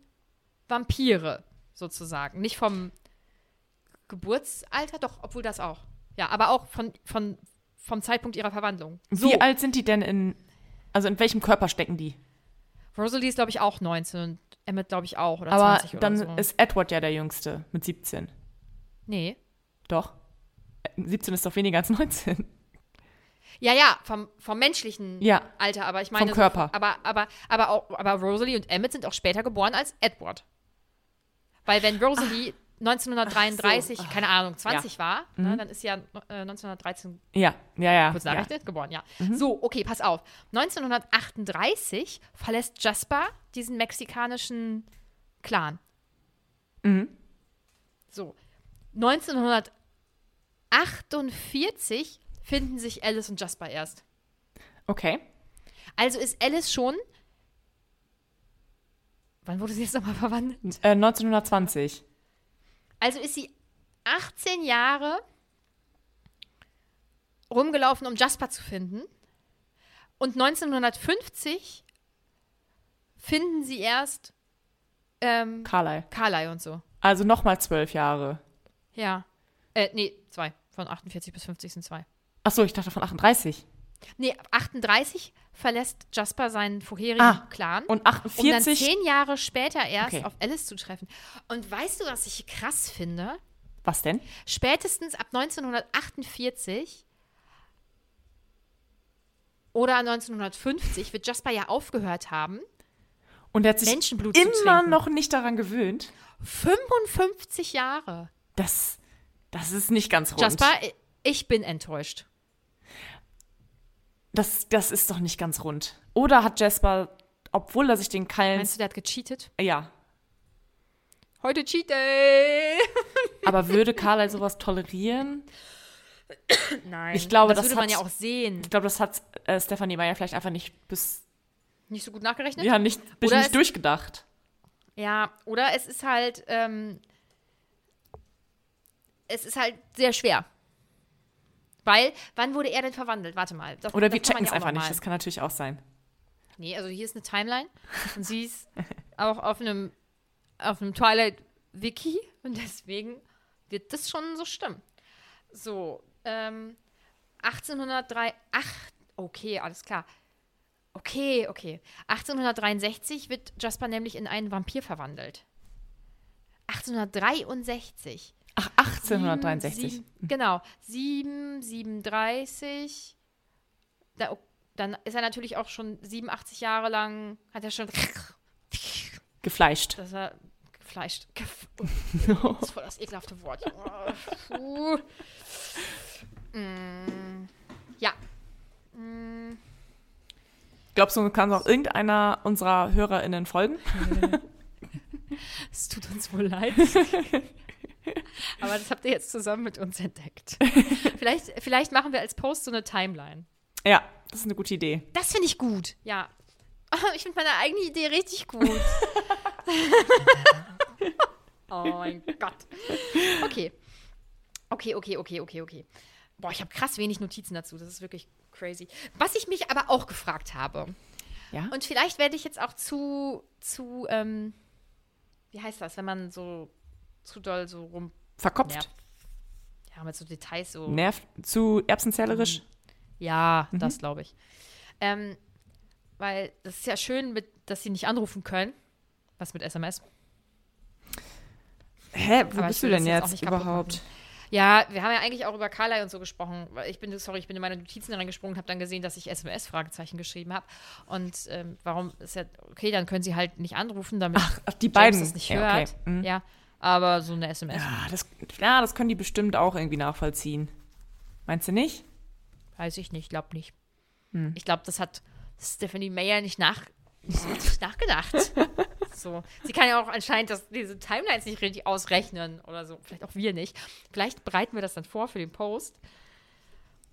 Vampire, sozusagen. Nicht vom Geburtsalter, doch, obwohl das auch. Ja, aber auch von, von, vom Zeitpunkt ihrer Verwandlung. So. Wie alt sind die denn in, also in welchem Körper stecken die? Rosalie ist, glaube ich, auch 19 und Emmett, glaube ich, auch. Oder Aber 20 oder dann so. ist Edward ja der Jüngste mit 17. nee. Doch. Äh, 17 ist doch weniger als 19. Ja, ja, vom, vom menschlichen Ja. Alter, aber ich meine. Vom Körper. So, aber, aber, aber, auch, aber Rosalie und Emmett sind auch später geboren als Edward. Weil wenn Rosalie 1933, Ach so. keine Ahnung, 20 war, Mhm. ne, dann ist sie ja äh, 1913 Ja, ja, ja. kurz ja. nachgerechnet geboren, ja. So, okay, pass auf. 1938 verlässt Jasper diesen mexikanischen Clan. Mhm. So. 1948 finden sich Alice und Jasper erst. Okay. Also ist Alice schon. Wann wurde sie jetzt nochmal verwandelt? Äh, 1920. Also ist sie 18 Jahre rumgelaufen, um Jasper zu finden. Und 1950 finden sie erst ähm, Carlyle. Carlyle und so. Also nochmal zwölf Jahre. Ja. Äh, nee, zwei. Von 48 bis 50 sind zwei. Achso, ich dachte von 38. Nee, 38 verlässt Jasper seinen vorherigen Ah, Clan. Und um dann 48. zehn Jahre später erst Okay. auf Alice zu treffen. Und weißt du, was ich krass finde? Was denn? Spätestens ab 1948 oder 1950 wird Jasper ja aufgehört haben, Und er hat sich Menschenblut immer noch nicht daran gewöhnt. 55 Jahre. Das, das ist nicht ganz rund. Jasper, ich bin enttäuscht. Das, das ist doch nicht ganz rund. Oder hat Jasper, obwohl er sich den Kallen. Meinst du, der hat gecheatet? Ja. Heute Cheat Day! Aber würde Carlyle sowas tolerieren? Nein. Ich glaube, das das würde man hat- ja auch sehen. Ich glaube, das hat äh, Stephanie Meyer vielleicht einfach nicht bis. Nicht so gut nachgerechnet? Ja, nicht, bis nicht durchgedacht. Ja, oder es ist halt, ähm, es ist halt sehr schwer. Weil, wann wurde er denn verwandelt? Warte mal. Das, Oder wir checken es ja einfach nicht. Das kann natürlich auch sein. Nee, also hier ist eine Timeline und sie ist auch auf einem, auf einem Twilight-Wiki und deswegen wird das schon so stimmen. So, ähm, 1803, ach, okay, alles klar. Okay, okay. 1863 wird Jasper nämlich in einen Vampir verwandelt. 1863. Ach, 1863. Sieben, sieben, genau. 7, 37. Da, dann ist er natürlich auch schon 87 Jahre lang, hat er schon. Gefleischt. Das war gefleischt. Gef oh, das ist voll das ekelhafte Wort. Oh. Mm, ja. Mm, Glaubst du, kann auch irgendeiner unserer HörerInnen folgen? es tut uns wohl leid. Aber das habt ihr jetzt zusammen mit uns entdeckt. Vielleicht, vielleicht machen wir als Post so eine Timeline. Ja, das ist eine gute Idee. Das finde ich gut. Ja. Ich finde meine eigene Idee richtig gut. oh mein Gott. Okay. Okay, okay, okay, okay, okay. Boah, ich habe krass wenig Notizen dazu. Das ist wirklich crazy. Was ich mich aber auch gefragt habe, Ja? und vielleicht werde ich jetzt auch zu, zu, ähm, wie heißt das, wenn man so zu doll so rum Verkopft. nervt. Ja, mit so Details so. Nervt. Zu erbsenzählerisch. Ja, das glaube ich. Ähm, weil das ist ja schön, mit, dass sie nicht anrufen können. Was mit SMS? Hä, wo Aber bist du denn jetzt jetzt überhaupt? machen. Ja, wir haben ja eigentlich auch über Carly und so gesprochen. Ich bin, sorry, ich bin in meine Notizen reingesprungen und habe dann gesehen, dass ich SMS-Fragezeichen geschrieben habe. Und ähm, warum ist ja, okay, dann können sie halt nicht anrufen, damit Ach, die James beiden. das nicht Ja, okay. hört. Mhm. Ja, aber so eine SMS. Ja, das, ja, das können die bestimmt auch irgendwie nachvollziehen. Meinst du nicht? Weiß ich nicht, glaub nicht. Hm. Ich glaube, das hat Stephanie Meyer nicht, nach, nicht nachgedacht. so. Sie kann ja auch anscheinend das, diese Timelines nicht richtig ausrechnen oder so. Vielleicht auch wir nicht. Vielleicht bereiten wir das dann vor für den Post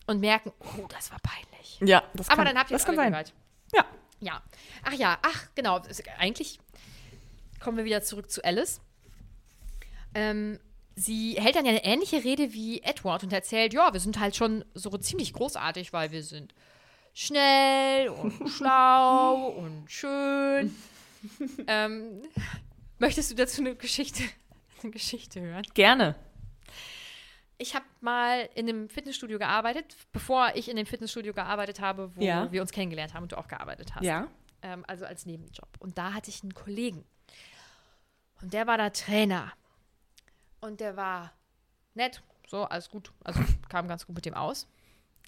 und merken, oh, das war peinlich. Ja, das Aber kann, dann habt ihr das es kann alle sein. gehört. Ja. Ja. Ach ja, ach, genau. Eigentlich kommen wir wieder zurück zu Alice. Ähm, sie hält dann ja eine ähnliche Rede wie Edward und erzählt, ja, wir sind halt schon so ziemlich großartig, weil wir sind schnell und schlau und schön. ähm, möchtest du dazu eine Geschichte, eine Geschichte hören? Gerne. Ich habe mal in einem Fitnessstudio gearbeitet, bevor ich in dem Fitnessstudio gearbeitet habe, wo Ja. wir uns kennengelernt haben und du auch gearbeitet hast. Ja. Ähm, also als Nebenjob. Und da hatte ich einen Kollegen. Und der war da Trainer. Und der war nett, so, alles gut. Also kam ganz gut mit dem aus.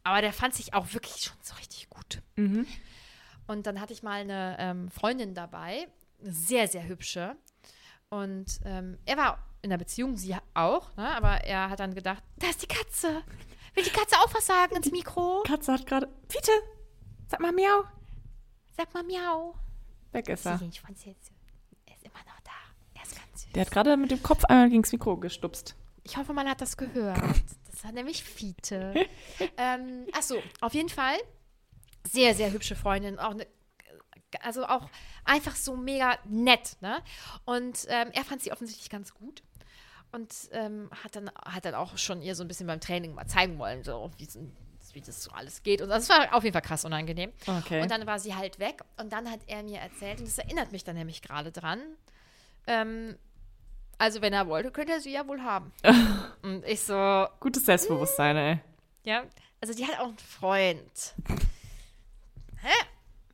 aber der fand sich auch wirklich schon so richtig gut. Und dann hatte ich mal eine ähm, Freundin dabei, eine sehr, sehr hübsche. Und ähm, er war in der Beziehung, sie auch, ne? aber er hat dann gedacht, da ist die Katze. Will die Katze auch was sagen ins Mikro? Katze hat gerade. Fiete, sag mal miau. Sag mal miau. Weg ist er. Ich fand's jetzt, er ist immer noch da. Er ist ganz süß. Der hat gerade mit dem Kopf einmal gegen das Mikro gestupst. Ich hoffe, man hat das gehört. Das war nämlich Fiete. ähm, achso, auf jeden Fall. Sehr, sehr hübsche Freundin. Auch eine, also auch einfach so mega nett. Ne? Und ähm, er fand sie offensichtlich ganz gut. Und ähm, hat, dann, hat dann auch schon ihr so ein bisschen beim Training mal zeigen wollen, so wie, das so alles geht. Und das war auf jeden Fall krass unangenehm. Okay. Und dann war sie halt weg. Und dann hat er mir erzählt, und das erinnert mich dann nämlich gerade dran. Ähm, also, wenn er wollte, könnte er sie ja wohl haben. und ich so, Gutes Selbstbewusstsein, ey. ja, also die hat auch einen Freund. Hä?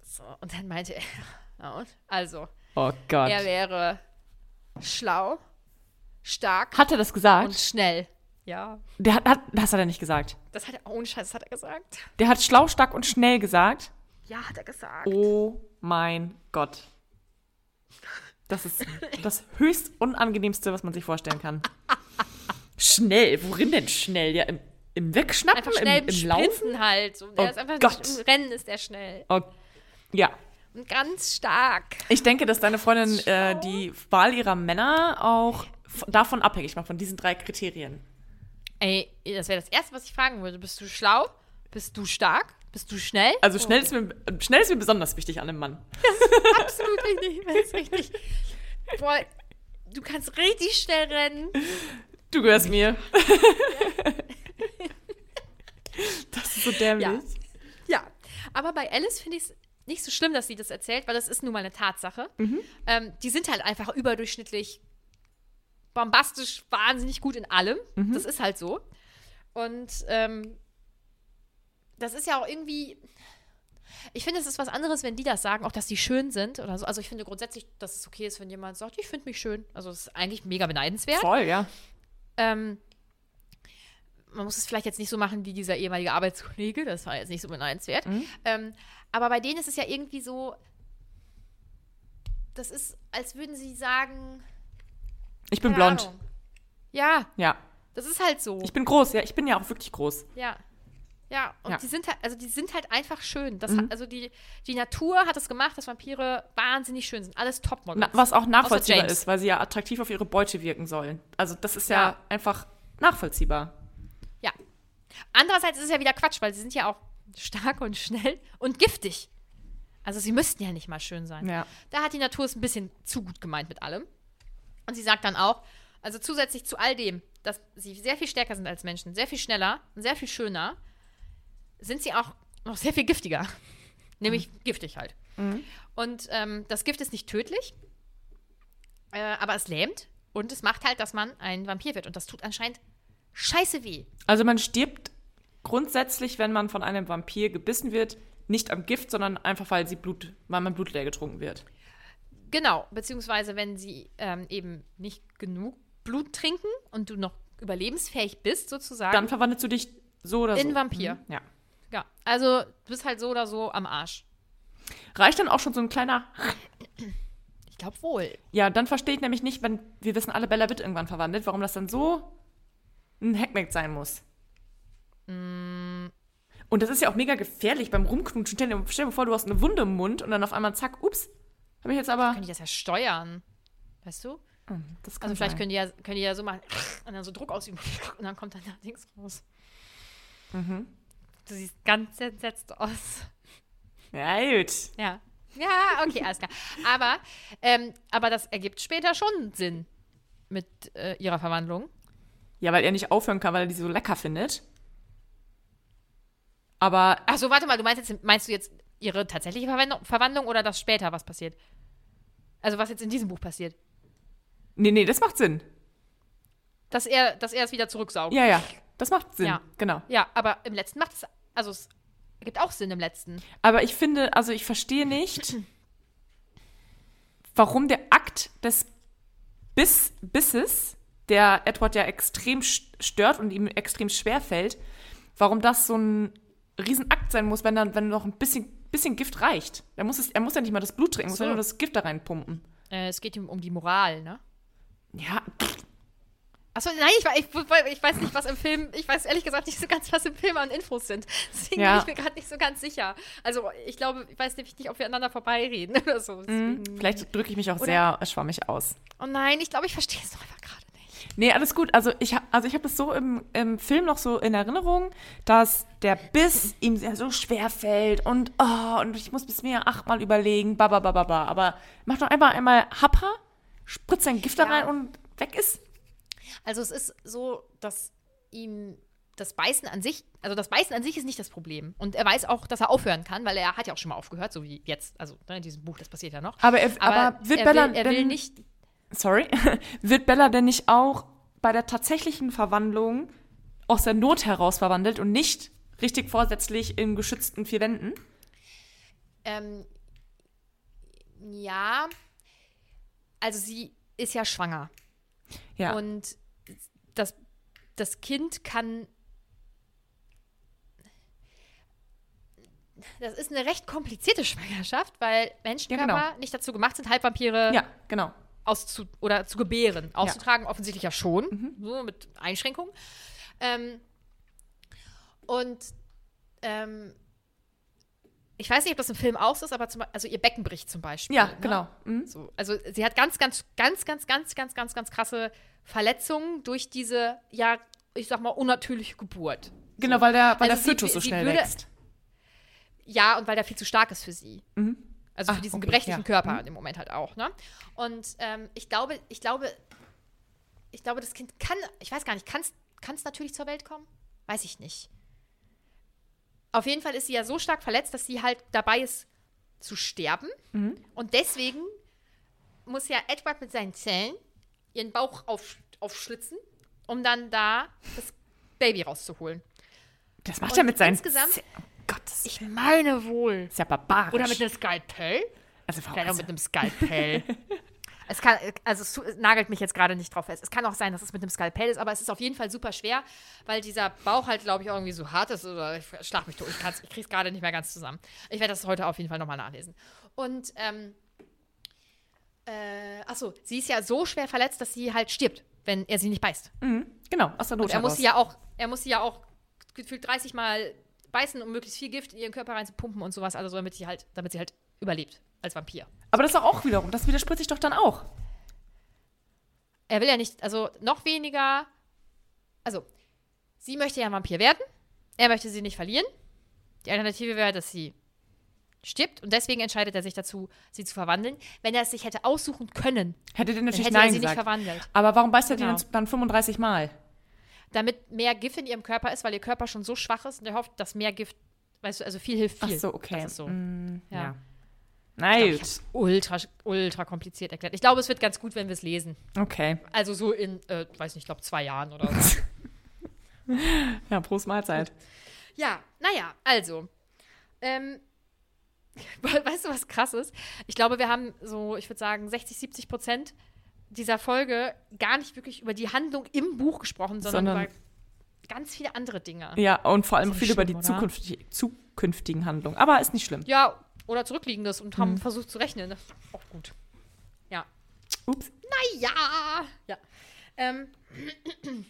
So, und dann meinte er, na und? Also, Oh Gott. er wäre schlau, stark Hat er das gesagt? und schnell. Ja, Der hat, hat, das hat er nicht gesagt. das hat er, ohne Scheiß, das hat er gesagt. Der hat schlau, stark und schnell gesagt. Ja, hat er gesagt. Oh mein Gott. Das ist das höchst unangenehmste, was man sich vorstellen kann. Schnell, worin denn schnell? Ja, im, im Wegschnappen, Einfach schnell im, im Laufen? Halt. So, der Oh ist einfach Gott. Nicht, im Rennen ist der schnell. Oh, ja. Und ganz stark. Ich denke, dass deine Freundin äh, die Wahl ihrer Männer auch davon abhängig macht, von diesen drei Kriterien. Ey, das wäre das Erste, was ich fragen würde. Bist du schlau? Bist du stark? Bist du schnell? Also schnell ist mir, schnell ist mir besonders wichtig an einem Mann. Absolut richtig. Das ist richtig. Boah, du kannst richtig schnell rennen. Du gehörst mir. das ist so dämlich. Ja. Ja. Aber bei Alice finde ich es nicht so schlimm, dass sie das erzählt, weil das ist nun mal eine Tatsache. Ähm, die sind halt einfach überdurchschnittlich bombastisch, wahnsinnig gut in allem. Das ist halt so. Und ähm, das ist ja auch irgendwie. Ich finde, es ist was anderes, wenn die das sagen, auch dass die schön sind oder so. Also ich finde grundsätzlich, dass es okay ist, wenn jemand sagt, ich finde mich schön. Also es ist eigentlich mega beneidenswert. Voll, ja. Ähm, man muss es vielleicht jetzt nicht so machen wie dieser ehemalige Arbeitskollege, das war jetzt nicht so beneidenswert. Mhm. Ähm, aber bei denen ist es ja irgendwie so, das ist, als würden sie sagen, Ich bin blond. Ahnung. Ja, Ja. das ist halt so. Ich bin groß, ja. Ich bin ja auch wirklich groß. ja. Ja, und Ja. die sind halt, also die sind halt einfach schön. Das Mhm. hat, also die, die Natur hat es gemacht, dass Vampire wahnsinnig schön sind. Alles Topmodels. Na, was auch nachvollziehbar ist, weil sie ja attraktiv auf ihre Beute wirken sollen. Also das ist ja, Ja. einfach nachvollziehbar. Ja. Andererseits ist es ja wieder Quatsch, weil sie sind ja auch stark und schnell und giftig. Also sie müssten ja nicht mal schön sein. Ja. Da hat die Natur es ein bisschen zu gut gemeint mit allem. Und sie sagt dann auch, also zusätzlich zu all dem, dass sie sehr viel stärker sind als Menschen, sehr viel schneller und sehr viel schöner, sind sie auch noch sehr viel giftiger. Nämlich giftig halt. Und ähm, das Gift ist nicht tödlich, äh, aber es lähmt und es macht halt, dass man ein Vampir wird. Und das tut anscheinend scheiße weh. Also man stirbt grundsätzlich, wenn man von einem Vampir gebissen wird, nicht am Gift, sondern einfach, weil sie Blut, weil man Blut leer getrunken wird. Genau, beziehungsweise wenn sie ähm, eben nicht genug Blut trinken und du noch überlebensfähig bist, sozusagen. Dann verwandelst du dich so oder so. In Vampir. Mhm, Ja. Ja, also du bist halt so oder so am Arsch. Reicht dann auch schon so ein kleiner. Ich glaube wohl. Ja, dann verstehe ich nämlich nicht, wenn wir wissen, alle Bella wird irgendwann verwandelt, warum das dann so ein Hackmack sein muss. Mm. Und das ist ja auch mega gefährlich beim Rumknutschen. Stell dir, stell dir vor, du hast eine Wunde im Mund und dann auf einmal zack, ups, habe ich jetzt aber. Können die das ja steuern? Weißt du? Das kann Also vielleicht sein. können die, ja, können die ja so machen und dann so Druck ausüben und dann kommt dann da Dings raus. Mhm. Du siehst ganz entsetzt aus. Ja, gut. Ja. Ja, okay, alles klar. Aber, ähm, aber das ergibt später schon Sinn mit äh, ihrer Verwandlung. Ja, weil er nicht aufhören kann, weil er die so lecker findet. Aber Ach so, warte mal, du meinst jetzt, meinst du jetzt ihre tatsächliche Verwandlung, Verwandlung oder das später was passiert? Also was jetzt in diesem Buch passiert? nee, nee, das macht Sinn. Dass er, dass er es wieder zurücksaugt. Ja, ja, das macht Sinn. Ja. Genau. Ja, aber im letzten macht es, also es ergibt auch Sinn im letzten. Aber ich finde, also ich verstehe nicht, warum der Akt des Biss, Bisses, der Edward ja extrem st- stört und ihm extrem schwer fällt, warum das so ein Riesenakt sein muss, wenn dann, wenn noch ein bisschen, bisschen Gift reicht. Er muss, es, er muss ja nicht mal das Blut trinken, er muss So. ja nur das Gift da reinpumpen. Äh, es geht ihm um die Moral, ne? Ja, Achso, nein, ich, ich, ich weiß nicht, was im Film, ich weiß ehrlich gesagt nicht so ganz, was im Film an Infos sind. Deswegen Ja. bin ich mir gerade nicht so ganz sicher. Also, ich glaube, ich weiß nämlich nicht, ob wir aneinander vorbeireden oder so. Deswegen- vielleicht drücke ich mich auch Oder- sehr schwammig aus. Oh nein, ich glaube, ich verstehe es doch einfach gerade nicht. Nee, alles gut. Also ich habe also ich hab das so im, im Film noch so in Erinnerung, dass der Biss ihm sehr so schwer fällt und oh, und ich muss bis mir achtmal überlegen, ba, ba, ba, ba, ba. Aber mach doch einfach einmal Happer, spritzt sein Gift da Ja. rein und weg ist. Also, es ist so, dass ihm das Beißen an sich, also das Beißen an sich ist nicht das Problem. Und er weiß auch, dass er aufhören kann, weil er hat ja auch schon mal aufgehört, so wie jetzt. Also, ne, in diesem Buch, das passiert ja noch. Aber, er, aber, wird er, Bella will, er will denn, nicht. sorry, wird Bella denn nicht auch bei der tatsächlichen Verwandlung aus der Not heraus verwandelt und nicht richtig vorsätzlich in geschützten vier Wänden? Ähm, ja, also sie ist ja schwanger. Ja. Und das, das Kind kann. Das ist eine recht komplizierte Schwangerschaft, weil Menschenkörper Ja, genau. nicht dazu gemacht sind, Halbvampire ja, genau. auszu oder zu gebären. Auszutragen offensichtlich ja schon, so mit Einschränkungen. Ähm, und ähm, ich weiß nicht, ob das im Film auch so ist, aber zum, also ihr Becken bricht zum Beispiel. Ja, ne? genau. Mhm. So, also sie hat ganz, ganz, ganz, ganz, ganz, ganz, ganz, ganz krasse Verletzungen durch diese, ja, ich sag mal, unnatürliche Geburt. Genau, weil der, weil Also der Fötus so schnell würde- wächst. Ja, und weil der viel zu stark ist für sie. Also für Ach, diesen okay, gebrechlichen ja. Körper im Moment halt auch, ne? Und ähm, ich glaube, ich glaube, ich glaube, das Kind kann, ich weiß gar nicht, kann es natürlich zur Welt kommen? Weiß ich nicht. Auf jeden Fall ist sie ja so stark verletzt, dass sie halt dabei ist zu sterben. Mhm. Und deswegen muss ja Edward mit seinen Zellen ihren Bauch auf, aufschlitzen, um dann da das Baby rauszuholen. Das macht Und er mit seinen. insgesamt- Z- Oh Gott, Ich meine wohl. ist ja barbarisch. Oder mit einem Skalpell. also, warum Vielleicht auch mit einem Skalpell. es kann, also es, nagelt mich jetzt gerade nicht drauf fest. Es kann auch sein, dass es mit einem Skalpell ist, aber es ist auf jeden Fall super schwer, weil dieser Bauch halt, glaube ich, irgendwie so hart ist. Oder ich schlag mich tot. Ich, ich kriege es gerade nicht mehr ganz zusammen. Ich werde das heute auf jeden Fall nochmal nachlesen. Und, ähm, äh, achso, sie ist ja so schwer verletzt, dass sie halt stirbt, wenn er sie nicht beißt. Genau, aus der Not Und er muss sie ja auch, er muss sie ja auch gefühlt 30 Mal beißen, um möglichst viel Gift in ihren Körper reinzupumpen und sowas, also damit sie halt, damit sie halt überlebt als Vampir. Aber das ist doch auch wiederum, das widerspricht sich doch dann auch. Er will ja nicht, also noch weniger, also sie möchte ja ein Vampir werden, er möchte sie nicht verlieren. Die Alternative wäre, dass sie stirbt und deswegen entscheidet er sich dazu, sie zu verwandeln. Wenn er es sich hätte aussuchen können, Hätte der natürlich hätte er sie nicht gesagt. verwandelt. Aber warum beißt er Genau. die dann 35 Mal? damit mehr Gift in ihrem Körper ist, weil ihr Körper schon so schwach ist und er hofft, dass mehr Gift, weißt du, also viel hilft viel. Ach so, okay. Das ist so. Mm, ja. ja. Ich gut. ultra, ultra kompliziert erklärt. Ich glaube, es wird ganz gut, wenn wir es lesen. Okay. Also so in, äh, weiß nicht, ich glaube zwei Jahren oder so. Ja, Prost Mahlzeit. ja, naja, also. Ähm, weißt du, was krass ist? Ich glaube, wir haben so, ich würde sagen, 60, 70 Prozent dieser Folge gar nicht wirklich über die Handlung im Buch gesprochen, sondern, Sondern- über ganz viele andere Dinge. Ja, und vor allem viel nicht über die schlimm, zukünftige, zukünftigen Handlungen. Aber ist nicht schlimm. Ja, oder zurückliegendes und haben versucht zu rechnen. Das ist auch gut. Ja. Ups. Naja. Ja. Ähm,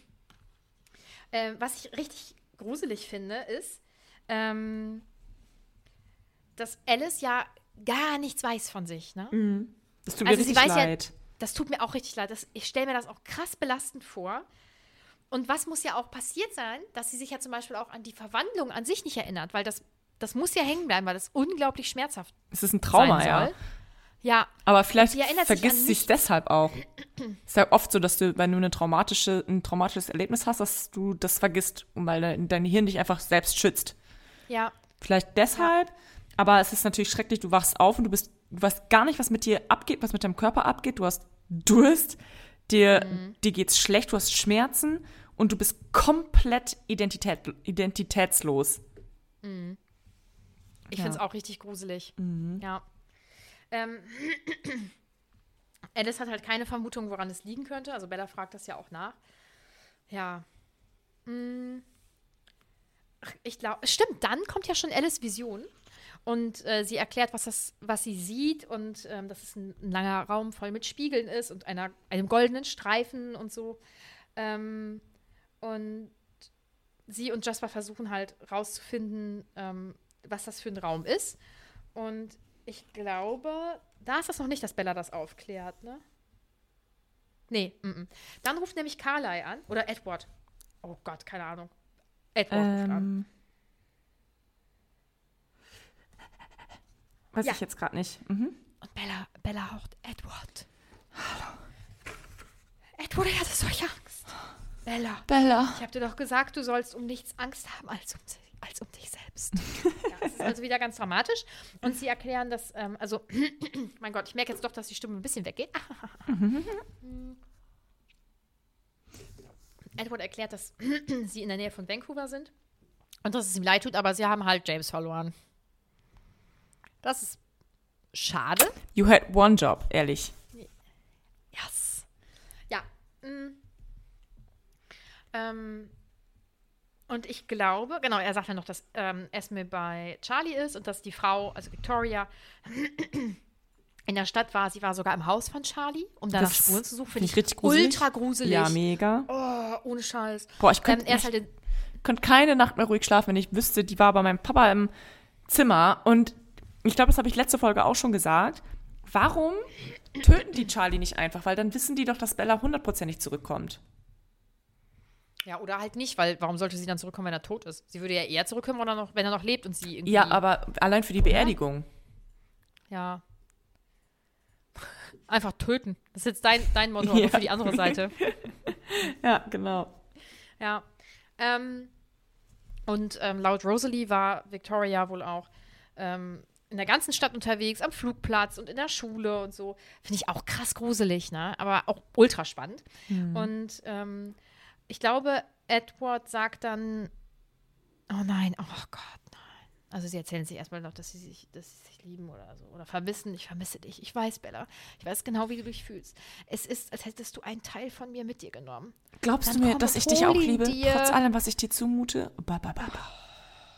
ähm, was ich richtig gruselig finde, ist, ähm, dass Alice ja gar nichts weiß von sich. Ne? Das tut mir Also sie richtig weiß ja- leid. Das tut mir auch richtig leid. Das, ich stelle mir das auch krass belastend vor. Und was muss ja auch passiert sein, dass sie sich ja zum Beispiel auch an die Verwandlung an sich nicht erinnert, weil das, das muss ja hängen bleiben, weil das unglaublich schmerzhaft Es ist ein Trauma, ja. Ja, Aber vielleicht sich vergisst es nichts. deshalb auch. ist ja oft so, dass du, wenn du eine traumatische, ein traumatisches Erlebnis hast, dass du das vergisst, weil dein, dein Hirn dich einfach selbst schützt. ja, Vielleicht deshalb, aber es ist natürlich schrecklich, du wachst auf und du bist, du weißt gar nicht, was mit dir abgeht, was mit deinem Körper abgeht. Du hast Durst, dir, Mhm. dir geht's schlecht, du hast Schmerzen und du bist komplett Identität, identitätslos. Ich Ja. Mhm. finde es auch richtig gruselig. Ja. Ähm, Alice hat halt keine Vermutung, woran es liegen könnte. Also Bella fragt das ja auch nach. Ja. Mm. ich glaube, stimmt, dann kommt ja schon Alice Vision. Und äh, sie erklärt, was, das, was sie sieht und ähm, dass es ein, ein, langer Raum voll mit Spiegeln ist und einer, einem goldenen Streifen und so. Ähm, und sie und Jasper versuchen halt rauszufinden, ähm, was das für ein Raum ist. Und ich glaube, da ist das noch nicht, dass Bella das aufklärt, ne? Nee, m -m. dann ruft nämlich Carly an. Oder Edward. Oh Gott, keine Ahnung. Edward ähm, ruft an. Ähm. Weiß ja. ich jetzt gerade nicht. Mhm. Und Bella, Bella haucht Edward. Hallo. Edward, er hatte solche Angst. Bella. Bella. Ich habe dir doch gesagt, du sollst um nichts Angst haben als um, als um dich selbst. ja, es ist also wieder ganz dramatisch. Und sie erklären, dass, ähm, also, mein Gott, ich merke jetzt doch, dass die Stimme ein bisschen weggeht. Edward erklärt, dass sie in der Nähe von Vancouver sind und dass es ihm leid tut, aber sie haben halt James verloren. Das ist schade. You had one job, ehrlich. Yes. Ja. Mm. Ähm, und ich glaube, genau, er sagt ja noch, dass ähm, Esme bei Charlie ist und dass die Frau, also Victoria, in der Stadt war. Sie war sogar im Haus von Charlie, um da nach Spuren zu suchen. Finde ich richtig gruselig. ultra gruselig. Ja, mega. Oh, ohne Scheiß. Boah, ich könnte ähm, halt könnt keine Nacht mehr ruhig schlafen, wenn ich wüsste, die war bei meinem Papa im Zimmer. Und ich glaube, das habe ich letzte Folge auch schon gesagt. Warum töten die Charlie nicht einfach? Weil dann wissen die doch, dass Bella hundertprozentig zurückkommt. Ja, oder halt nicht, weil warum sollte sie dann zurückkommen, wenn er tot ist? Sie würde ja eher zurückkommen, wenn er noch, wenn er noch lebt und sie irgendwie. Ja, aber allein für die Beerdigung. Ja. Einfach töten. Das ist jetzt dein, dein Motto, ja. für die andere Seite. ja, genau. Ja. Ähm, und ähm, laut Rosalie war Victoria wohl auch ähm, in der ganzen Stadt unterwegs, am Flugplatz und in der Schule und so. Finde ich auch krass gruselig, ne? Aber auch ultra spannend. Mhm. Und ähm, ich glaube, Edward sagt dann, oh nein, oh Gott, nein. Also sie erzählen sich erstmal noch, dass sie sich, dass sie sich lieben oder so. Oder vermissen, ich vermisse dich. Ich weiß, Bella. Ich weiß genau, wie du dich fühlst. Es ist, als hättest du einen Teil von mir mit dir genommen. Glaubst dann du mir, dass ich dich auch liebe? Dir. Trotz allem, was ich dir zumute? Ba, ba, ba, ba.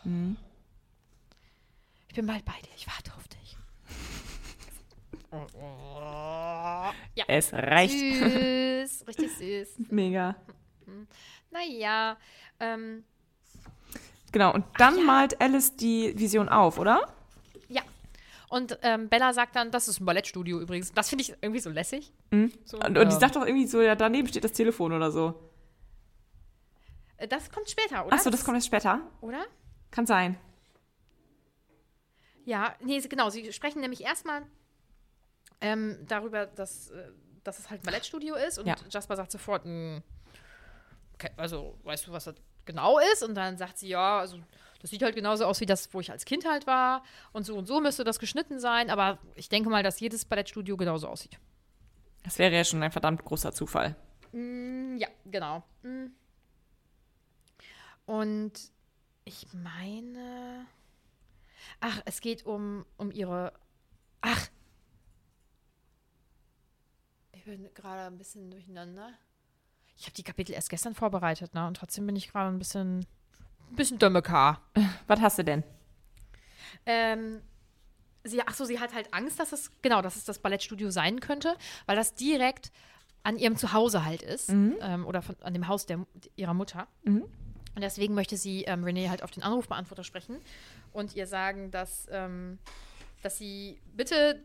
Hm. Ich bin bald bei dir. Ich warte auf dich. ja. Es reicht. Süß. Richtig süß. Mega. Hm. Naja, ähm. Genau, und dann ja. malt Alice die Vision auf, oder? Ja. Und ähm, Bella sagt dann, das ist ein Ballettstudio übrigens. Das finde ich irgendwie so lässig. Mhm. So, und, und die sagt doch irgendwie so, ja, daneben steht das Telefon oder so. Äh, das kommt später, oder? Achso, das kommt jetzt später. Oder? Kann sein. Ja, nee, genau. Sie sprechen nämlich erstmal ähm, darüber, dass, äh, dass es halt ein Ballettstudio ist. Und ja. Jasper sagt sofort, mh, hm, also weißt du, was das genau ist? Und dann sagt sie, ja, also das sieht halt genauso aus wie das, wo ich als Kind halt war. Und so und so müsste das geschnitten sein. Aber ich denke mal, dass jedes Ballettstudio genauso aussieht. Das wäre ja schon ein verdammt großer Zufall. Mm, ja, genau. Mm. Und ich meine. Ach, es geht um, um ihre. Ach. Ich bin gerade ein bisschen durcheinander. Ich habe die Kapitel erst gestern vorbereitet, ne? Und trotzdem bin ich gerade ein bisschen, ein bisschen dumme K. Was hast du denn? Ähm, sie, ach so, sie hat halt Angst, dass es, genau, dass es das Ballettstudio sein könnte, weil das direkt an ihrem Zuhause halt ist. Mhm. Ähm, oder von, an dem Haus der, ihrer Mutter. Mhm. Und deswegen möchte sie ähm, Renee halt auf den Anrufbeantworter sprechen und ihr sagen, dass, ähm, dass sie bitte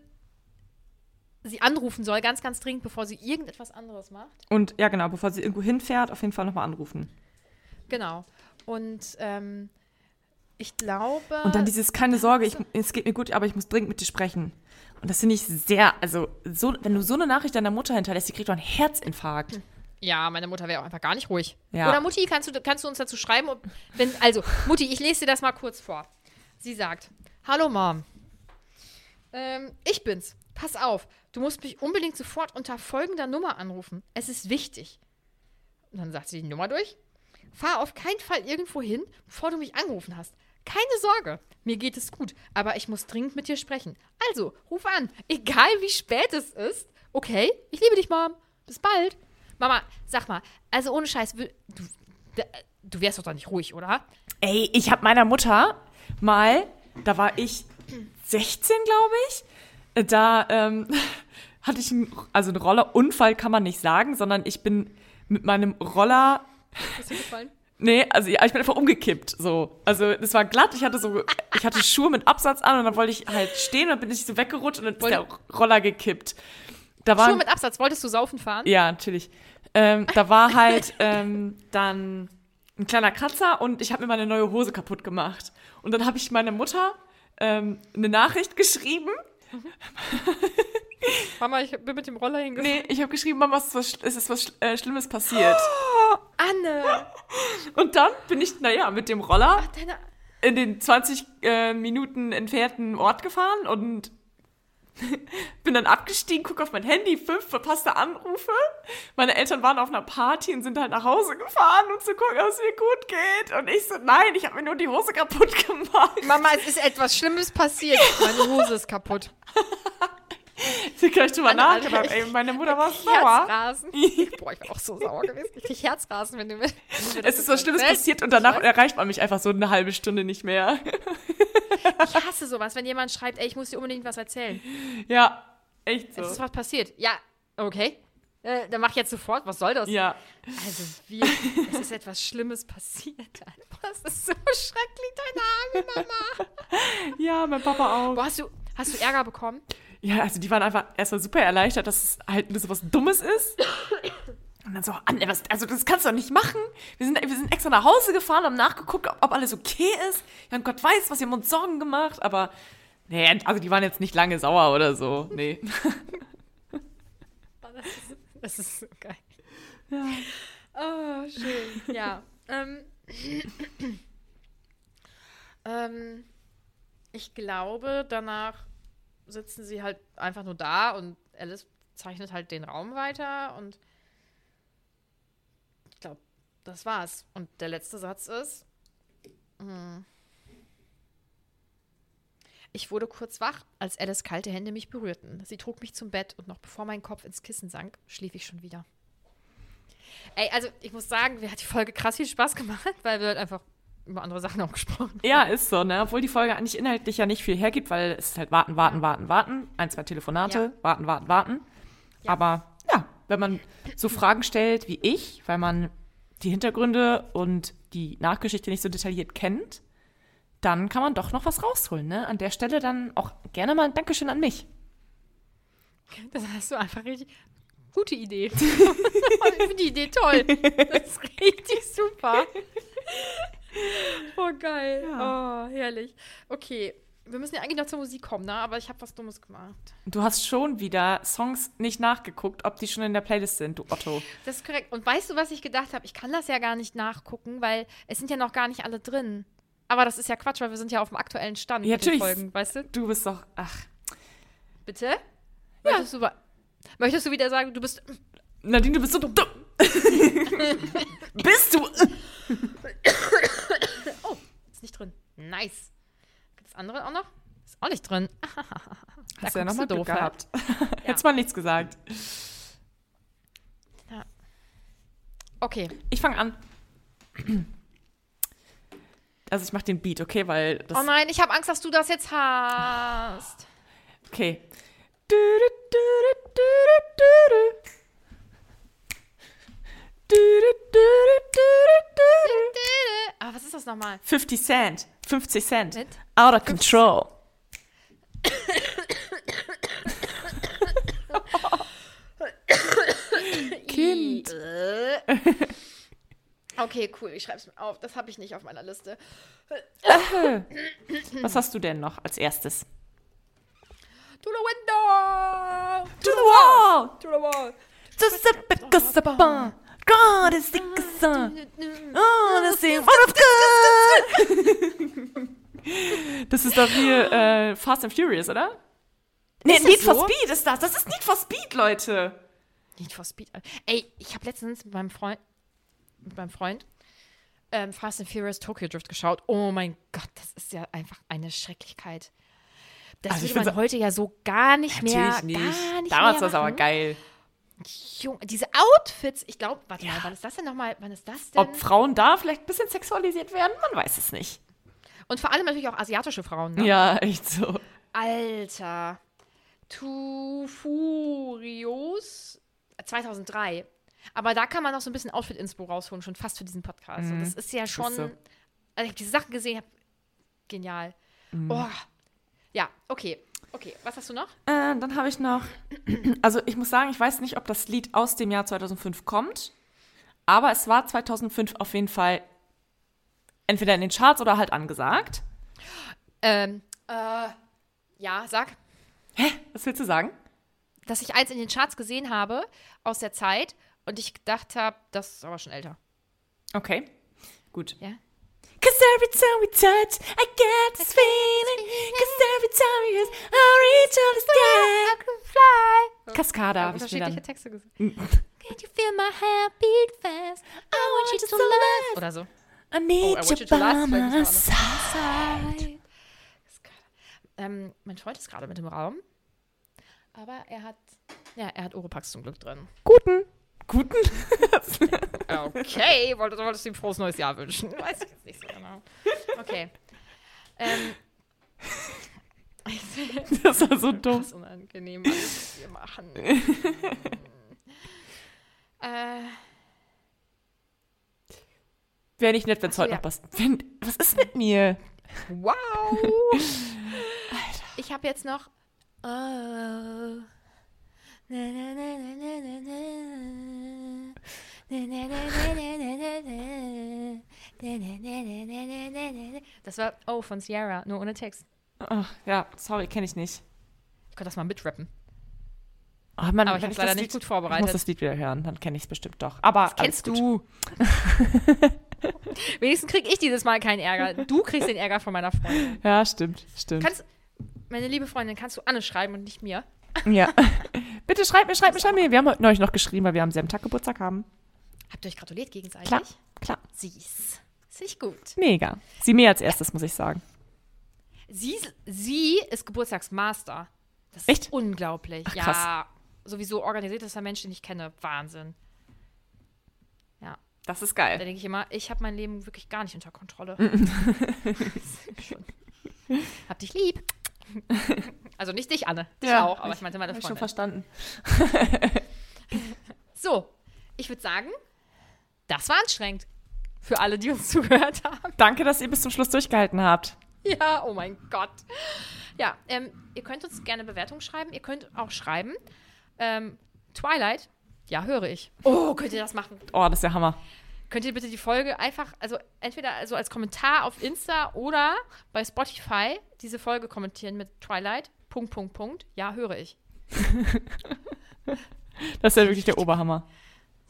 sie anrufen soll, ganz, ganz dringend, bevor sie irgendetwas anderes macht. Und ja, genau, bevor sie irgendwo hinfährt, auf jeden Fall nochmal anrufen. Genau. Und ähm, ich glaube. Und dann dieses, keine Sorge, ich, es geht mir gut, aber ich muss dringend mit dir sprechen. Und das finde ich sehr, also, so, wenn du so eine Nachricht deiner Mutter hinterlässt, die kriegt doch einen Herzinfarkt. Hm. Ja, meine Mutter wäre auch einfach gar nicht ruhig. Ja. Oder Mutti, kannst du, kannst du uns dazu schreiben? Ob, wenn, also, Mutti, ich lese dir das mal kurz vor. Sie sagt: Hallo Mom. Ähm, ich bin's. Pass auf, du musst mich unbedingt sofort unter folgender Nummer anrufen. Es ist wichtig. Und dann sagt sie die Nummer durch. Fahr auf keinen Fall irgendwo hin, bevor du mich angerufen hast. Keine Sorge, mir geht es gut, aber ich muss dringend mit dir sprechen. Also, ruf an, egal wie spät es ist. Okay, ich liebe dich, Mom. Bis bald. Mama, sag mal, also ohne Scheiß, du, du wärst doch da nicht ruhig, oder? Ey, ich habe meiner Mutter mal, da war ich 16, glaube ich, da ähm, hatte ich einen, also einen Rollerunfall kann man nicht sagen, sondern ich bin mit meinem Roller Ist dir gefallen? Nee, also ja, ich bin einfach umgekippt. So. Also es war glatt, ich hatte so, ich hatte Schuhe mit Absatz an und dann wollte ich halt stehen und dann bin ich so weggerutscht und dann ist Wollte- der Roller gekippt. Da war, Schuhe mit Absatz. Wolltest du saufen fahren? ja, natürlich. Ähm, da war halt ähm, dann ein kleiner Kratzer und ich habe mir meine neue Hose kaputt gemacht. Und dann habe ich meiner Mutter ähm, eine Nachricht geschrieben. Mama, ich bin mit dem Roller hingefahren. Nee, ich habe geschrieben, Mama, es ist was, es ist was äh, Schlimmes passiert. Anne! Und dann bin ich, naja, mit dem Roller Deine, in den 20 äh, Minuten entfernten Ort gefahren und bin dann abgestiegen, guck auf mein Handy, fünf verpasste Anrufe. Meine Eltern waren auf einer Party und sind halt nach Hause gefahren, um zu gucken, ob es mir gut geht. Und ich so, nein, ich habe mir nur die Hose kaputt gemacht. Mama, es ist etwas Schlimmes passiert. Meine Hose ist kaputt. Sie kann ich drüber nachgedacht. Ey, meine Mutter war sauer. Herzrasen. Boah, ich war auch so sauer gewesen. Ich krieg Herzrasen, wenn du mir. wenn du Es ist was Schlimmes erzählst. passiert und danach erreicht man mich einfach so eine halbe Stunde nicht mehr. Ich hasse sowas, wenn jemand schreibt, ey, ich muss dir unbedingt was erzählen. Ja, echt so. Es ist was passiert. Ja, okay. Äh, dann mach ich jetzt sofort. Was soll das? Ja. Also, wie, es ist etwas Schlimmes passiert. Das ist so schrecklich, deine Arme, Mama. Ja, mein Papa auch. Boah, hast du, hast du Ärger bekommen? Ja, also die waren einfach erstmal super erleichtert, dass es halt nur so was Dummes ist. Und dann so, Anne, was, also das kannst du doch nicht machen. Wir sind, wir sind extra nach Hause gefahren, haben nachgeguckt, ob, ob alles okay ist. Ja, und Gott weiß, was wir haben uns Sorgen gemacht, aber nee, also die waren jetzt nicht lange sauer oder so. Nee. Das ist so geil. Ja. Oh, schön. Ja. Ähm, ähm, ich glaube, danach sitzen sie halt einfach nur da und Alice zeichnet halt den Raum weiter und ich glaube, das war's. Und der letzte Satz ist, hm, ich wurde kurz wach, als Alice kalte Hände mich berührten. Sie trug mich zum Bett und noch bevor mein Kopf ins Kissen sank, schlief ich schon wieder. Ey, also ich muss sagen, mir hat die Folge krass viel Spaß gemacht, weil wir halt einfach über andere Sachen auch gesprochen. Ja, ist so, ne? Obwohl die Folge eigentlich inhaltlich ja nicht viel hergibt, weil es ist halt warten, warten, warten, warten. Ein, zwei Telefonate, Ja. warten, warten, warten. Aber ja, wenn man so Fragen stellt wie ich, weil man die Hintergründe und die Nachgeschichte nicht so detailliert kennt, dann kann man doch noch was rausholen, ne? An der Stelle dann auch gerne mal ein Dankeschön an mich. Das hast du einfach richtig. Gute Idee. ich finde die Idee toll. Das ist richtig super. Oh, geil. Oh, herrlich. Okay. Wir müssen ja eigentlich noch zur Musik kommen, ne? Aber ich habe was Dummes gemacht. Du hast schon wieder Songs nicht nachgeguckt, ob die schon in der Playlist sind, du Otto. Das ist korrekt. Und weißt du, was ich gedacht habe? Ich kann das ja gar nicht nachgucken, weil es sind ja noch gar nicht alle drin. Aber das ist ja Quatsch, weil wir sind ja auf dem aktuellen Stand Ja, mit natürlich. Folgen, weißt du? Du bist doch, ach, Bitte? Möchtest, du, möchtest du wieder sagen, du bist. Nadine, du bist so dumm. bist du? Nicht drin. Nice. Das andere auch noch? Ist auch nicht drin. Hast du ja nochmal doof, gehabt. Hättest mal nichts gesagt. Okay. Ich fange an. Also ich mache den Beat, okay, weil das Oh nein, ich habe Angst, dass du das jetzt hast. okay. Du, du, du, du, du, du, du. Du, du, du, du, du, du. Ah, was ist das nochmal? 50 Cent. 50 Cent. Mit? Out of control. Kind. Okay, cool, ich schreib's mir auf. Das habe ich nicht auf meiner Liste. Was hast du denn noch als erstes? To the window! To the wall. To the wall! Giuseppe Giuseppe. God is the sun. Oh, das ist what of Das ist doch hier äh, Fast and Furious, oder? Nee, Need for so? Speed ist das. Das ist Need for Speed, Leute. Need for Speed. Ey, ich habe letztens mit meinem Freund, mit meinem Freund ähm, Fast and Furious Tokyo Drift geschaut. Oh mein Gott, das ist ja einfach eine Schrecklichkeit. Das Also ich würde man heute ja so gar nicht mehr, Natürlich nicht. gar nicht Damals mehr war es aber geil. Junge, diese Outfits, ich glaube, warte mal, wann ist das denn nochmal, wann ist das denn? Ob Frauen da vielleicht ein bisschen sexualisiert werden, man weiß es nicht. Und vor allem natürlich auch asiatische Frauen. Ne? Ja, echt so. Alter. Tufurios 2003. Aber da kann man noch so ein bisschen Outfit-Inspo rausholen, schon fast für diesen Podcast. Und das ist ja schon. so. Also, ich habe diese Sachen gesehen, hab, genial. Oh. Ja, okay. Okay, was hast du noch? Äh, dann habe ich noch, also ich muss sagen, ich weiß nicht, ob das Lied aus dem Jahr 2005 kommt, aber es war 2005 auf jeden Fall entweder in den Charts oder halt angesagt. Ähm, äh, ja, sag. Was willst du sagen? Dass ich eins in den Charts gesehen habe aus der Zeit und ich gedacht habe, das ist aber schon älter. Okay, gut. Ja? Cause every time we touch, I get this feeling. Cause every time we kiss, I reach all the sky. Cascada habe ich mir dann. Texte gesehen. Can you feel my heartbeat fast? I want you to love. Oder so. I Oh, need I want you by my side. Ähm, mein Freund ist gerade mit im Raum. Aber er hat, ja, er hat Oropax zum Glück drin. Guten. Guten? Okay, wolltest, wolltest du ihm frohes neues Jahr wünschen? Weiß ich jetzt nicht so genau. Okay. Ähm, Das war so dumm. das ist unangenehm, was wir machen. äh, Wäre nicht nett, wenn es so, heute ja. noch. Wenn, was ist mit mir? wow! Ich habe jetzt noch. Oh. Na, na, na, das war Oh von Sierra, nur ohne Text. Ach, ja, sorry, kenne ich nicht. Ich könnte das mal mitrappen. Oh Mann, aber ich habe es leider nicht gut vorbereitet. Ich muss das Lied wieder hören, dann kenne ich es bestimmt doch. Aber das kennst du. Wenigstens kriege ich dieses Mal keinen Ärger. Du kriegst den Ärger von meiner Freundin. Ja, stimmt, stimmt. Kannst, meine liebe Freundin, kannst du Anne schreiben und nicht mir? Ja. Bitte schreib mir, schreib mir, schreib mir. Wir haben heute neulich noch geschrieben, weil wir am selben Tag Geburtstag haben. Habt ihr euch gratuliert gegenseitig? Klar, klar. Süß. Finde ich gut. Mega. Sie mir als erstes, muss ich sagen. Sie, sie ist Geburtstagsmaster. Das ist Echt? unglaublich. Ach, ja, sowieso organisiertester Mensch, den ich kenne. Wahnsinn. Ja, Das ist da geil. denke ich immer, ich habe mein Leben wirklich gar nicht unter Kontrolle. Schon. Hab dich lieb. Also nicht dich, Anne. Dich auch, aber ich meinte meine Hab ich schon Freundin. verstanden. So, ich würde sagen, das war anstrengend. Für alle, die uns zugehört haben. Danke, dass ihr bis zum Schluss durchgehalten habt. Ja, oh mein Gott. Ja, ähm, ihr könnt uns gerne Bewertungen schreiben. Ihr könnt auch schreiben. Ähm, Twilight, ja, höre ich. Oh, könnt ihr das machen? Oh, das ist der Hammer. Könnt ihr bitte die Folge einfach, also entweder also als Kommentar auf Insta oder bei Spotify diese Folge kommentieren mit Twilight. Punkt, Punkt, Punkt. Ja, höre ich. Das ist ja wirklich der Oberhammer.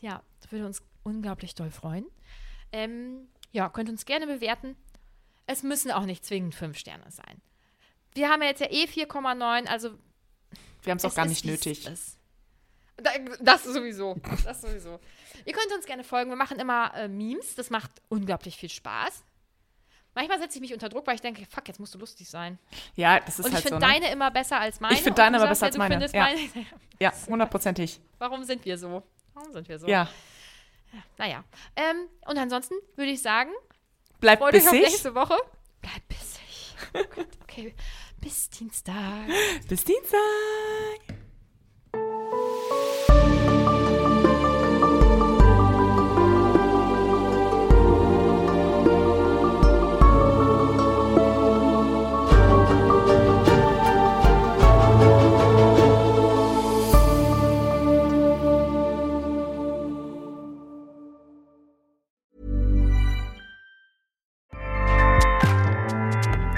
Ja, das würde uns unglaublich doll freuen. Ähm, ja, könnt uns gerne bewerten. Es müssen auch nicht zwingend fünf Sterne sein. Wir haben ja jetzt ja eh 4,9, also Wir haben es auch gar nicht nötig. ist. Da- Das sowieso. Das sowieso. Ihr könnt uns gerne folgen. Wir machen immer äh, Memes. Das macht unglaublich viel Spaß. Manchmal setze ich mich unter Druck, weil ich denke, fuck, jetzt musst du lustig sein. Ja, das ist Und ich halt so. finde Ne? deine immer besser als meine. Ich finde Und deine aber besser als meine. Ja. meine. Ja, hundertprozentig. Warum sind wir so? Warum sind wir so? Ja. Naja. Ähm, und ansonsten würde ich sagen, Bleibt freut euch auf bissig. nächste Woche. Bleibt bissig. Oh Gott, okay. Bis Dienstag. Bis Dienstag.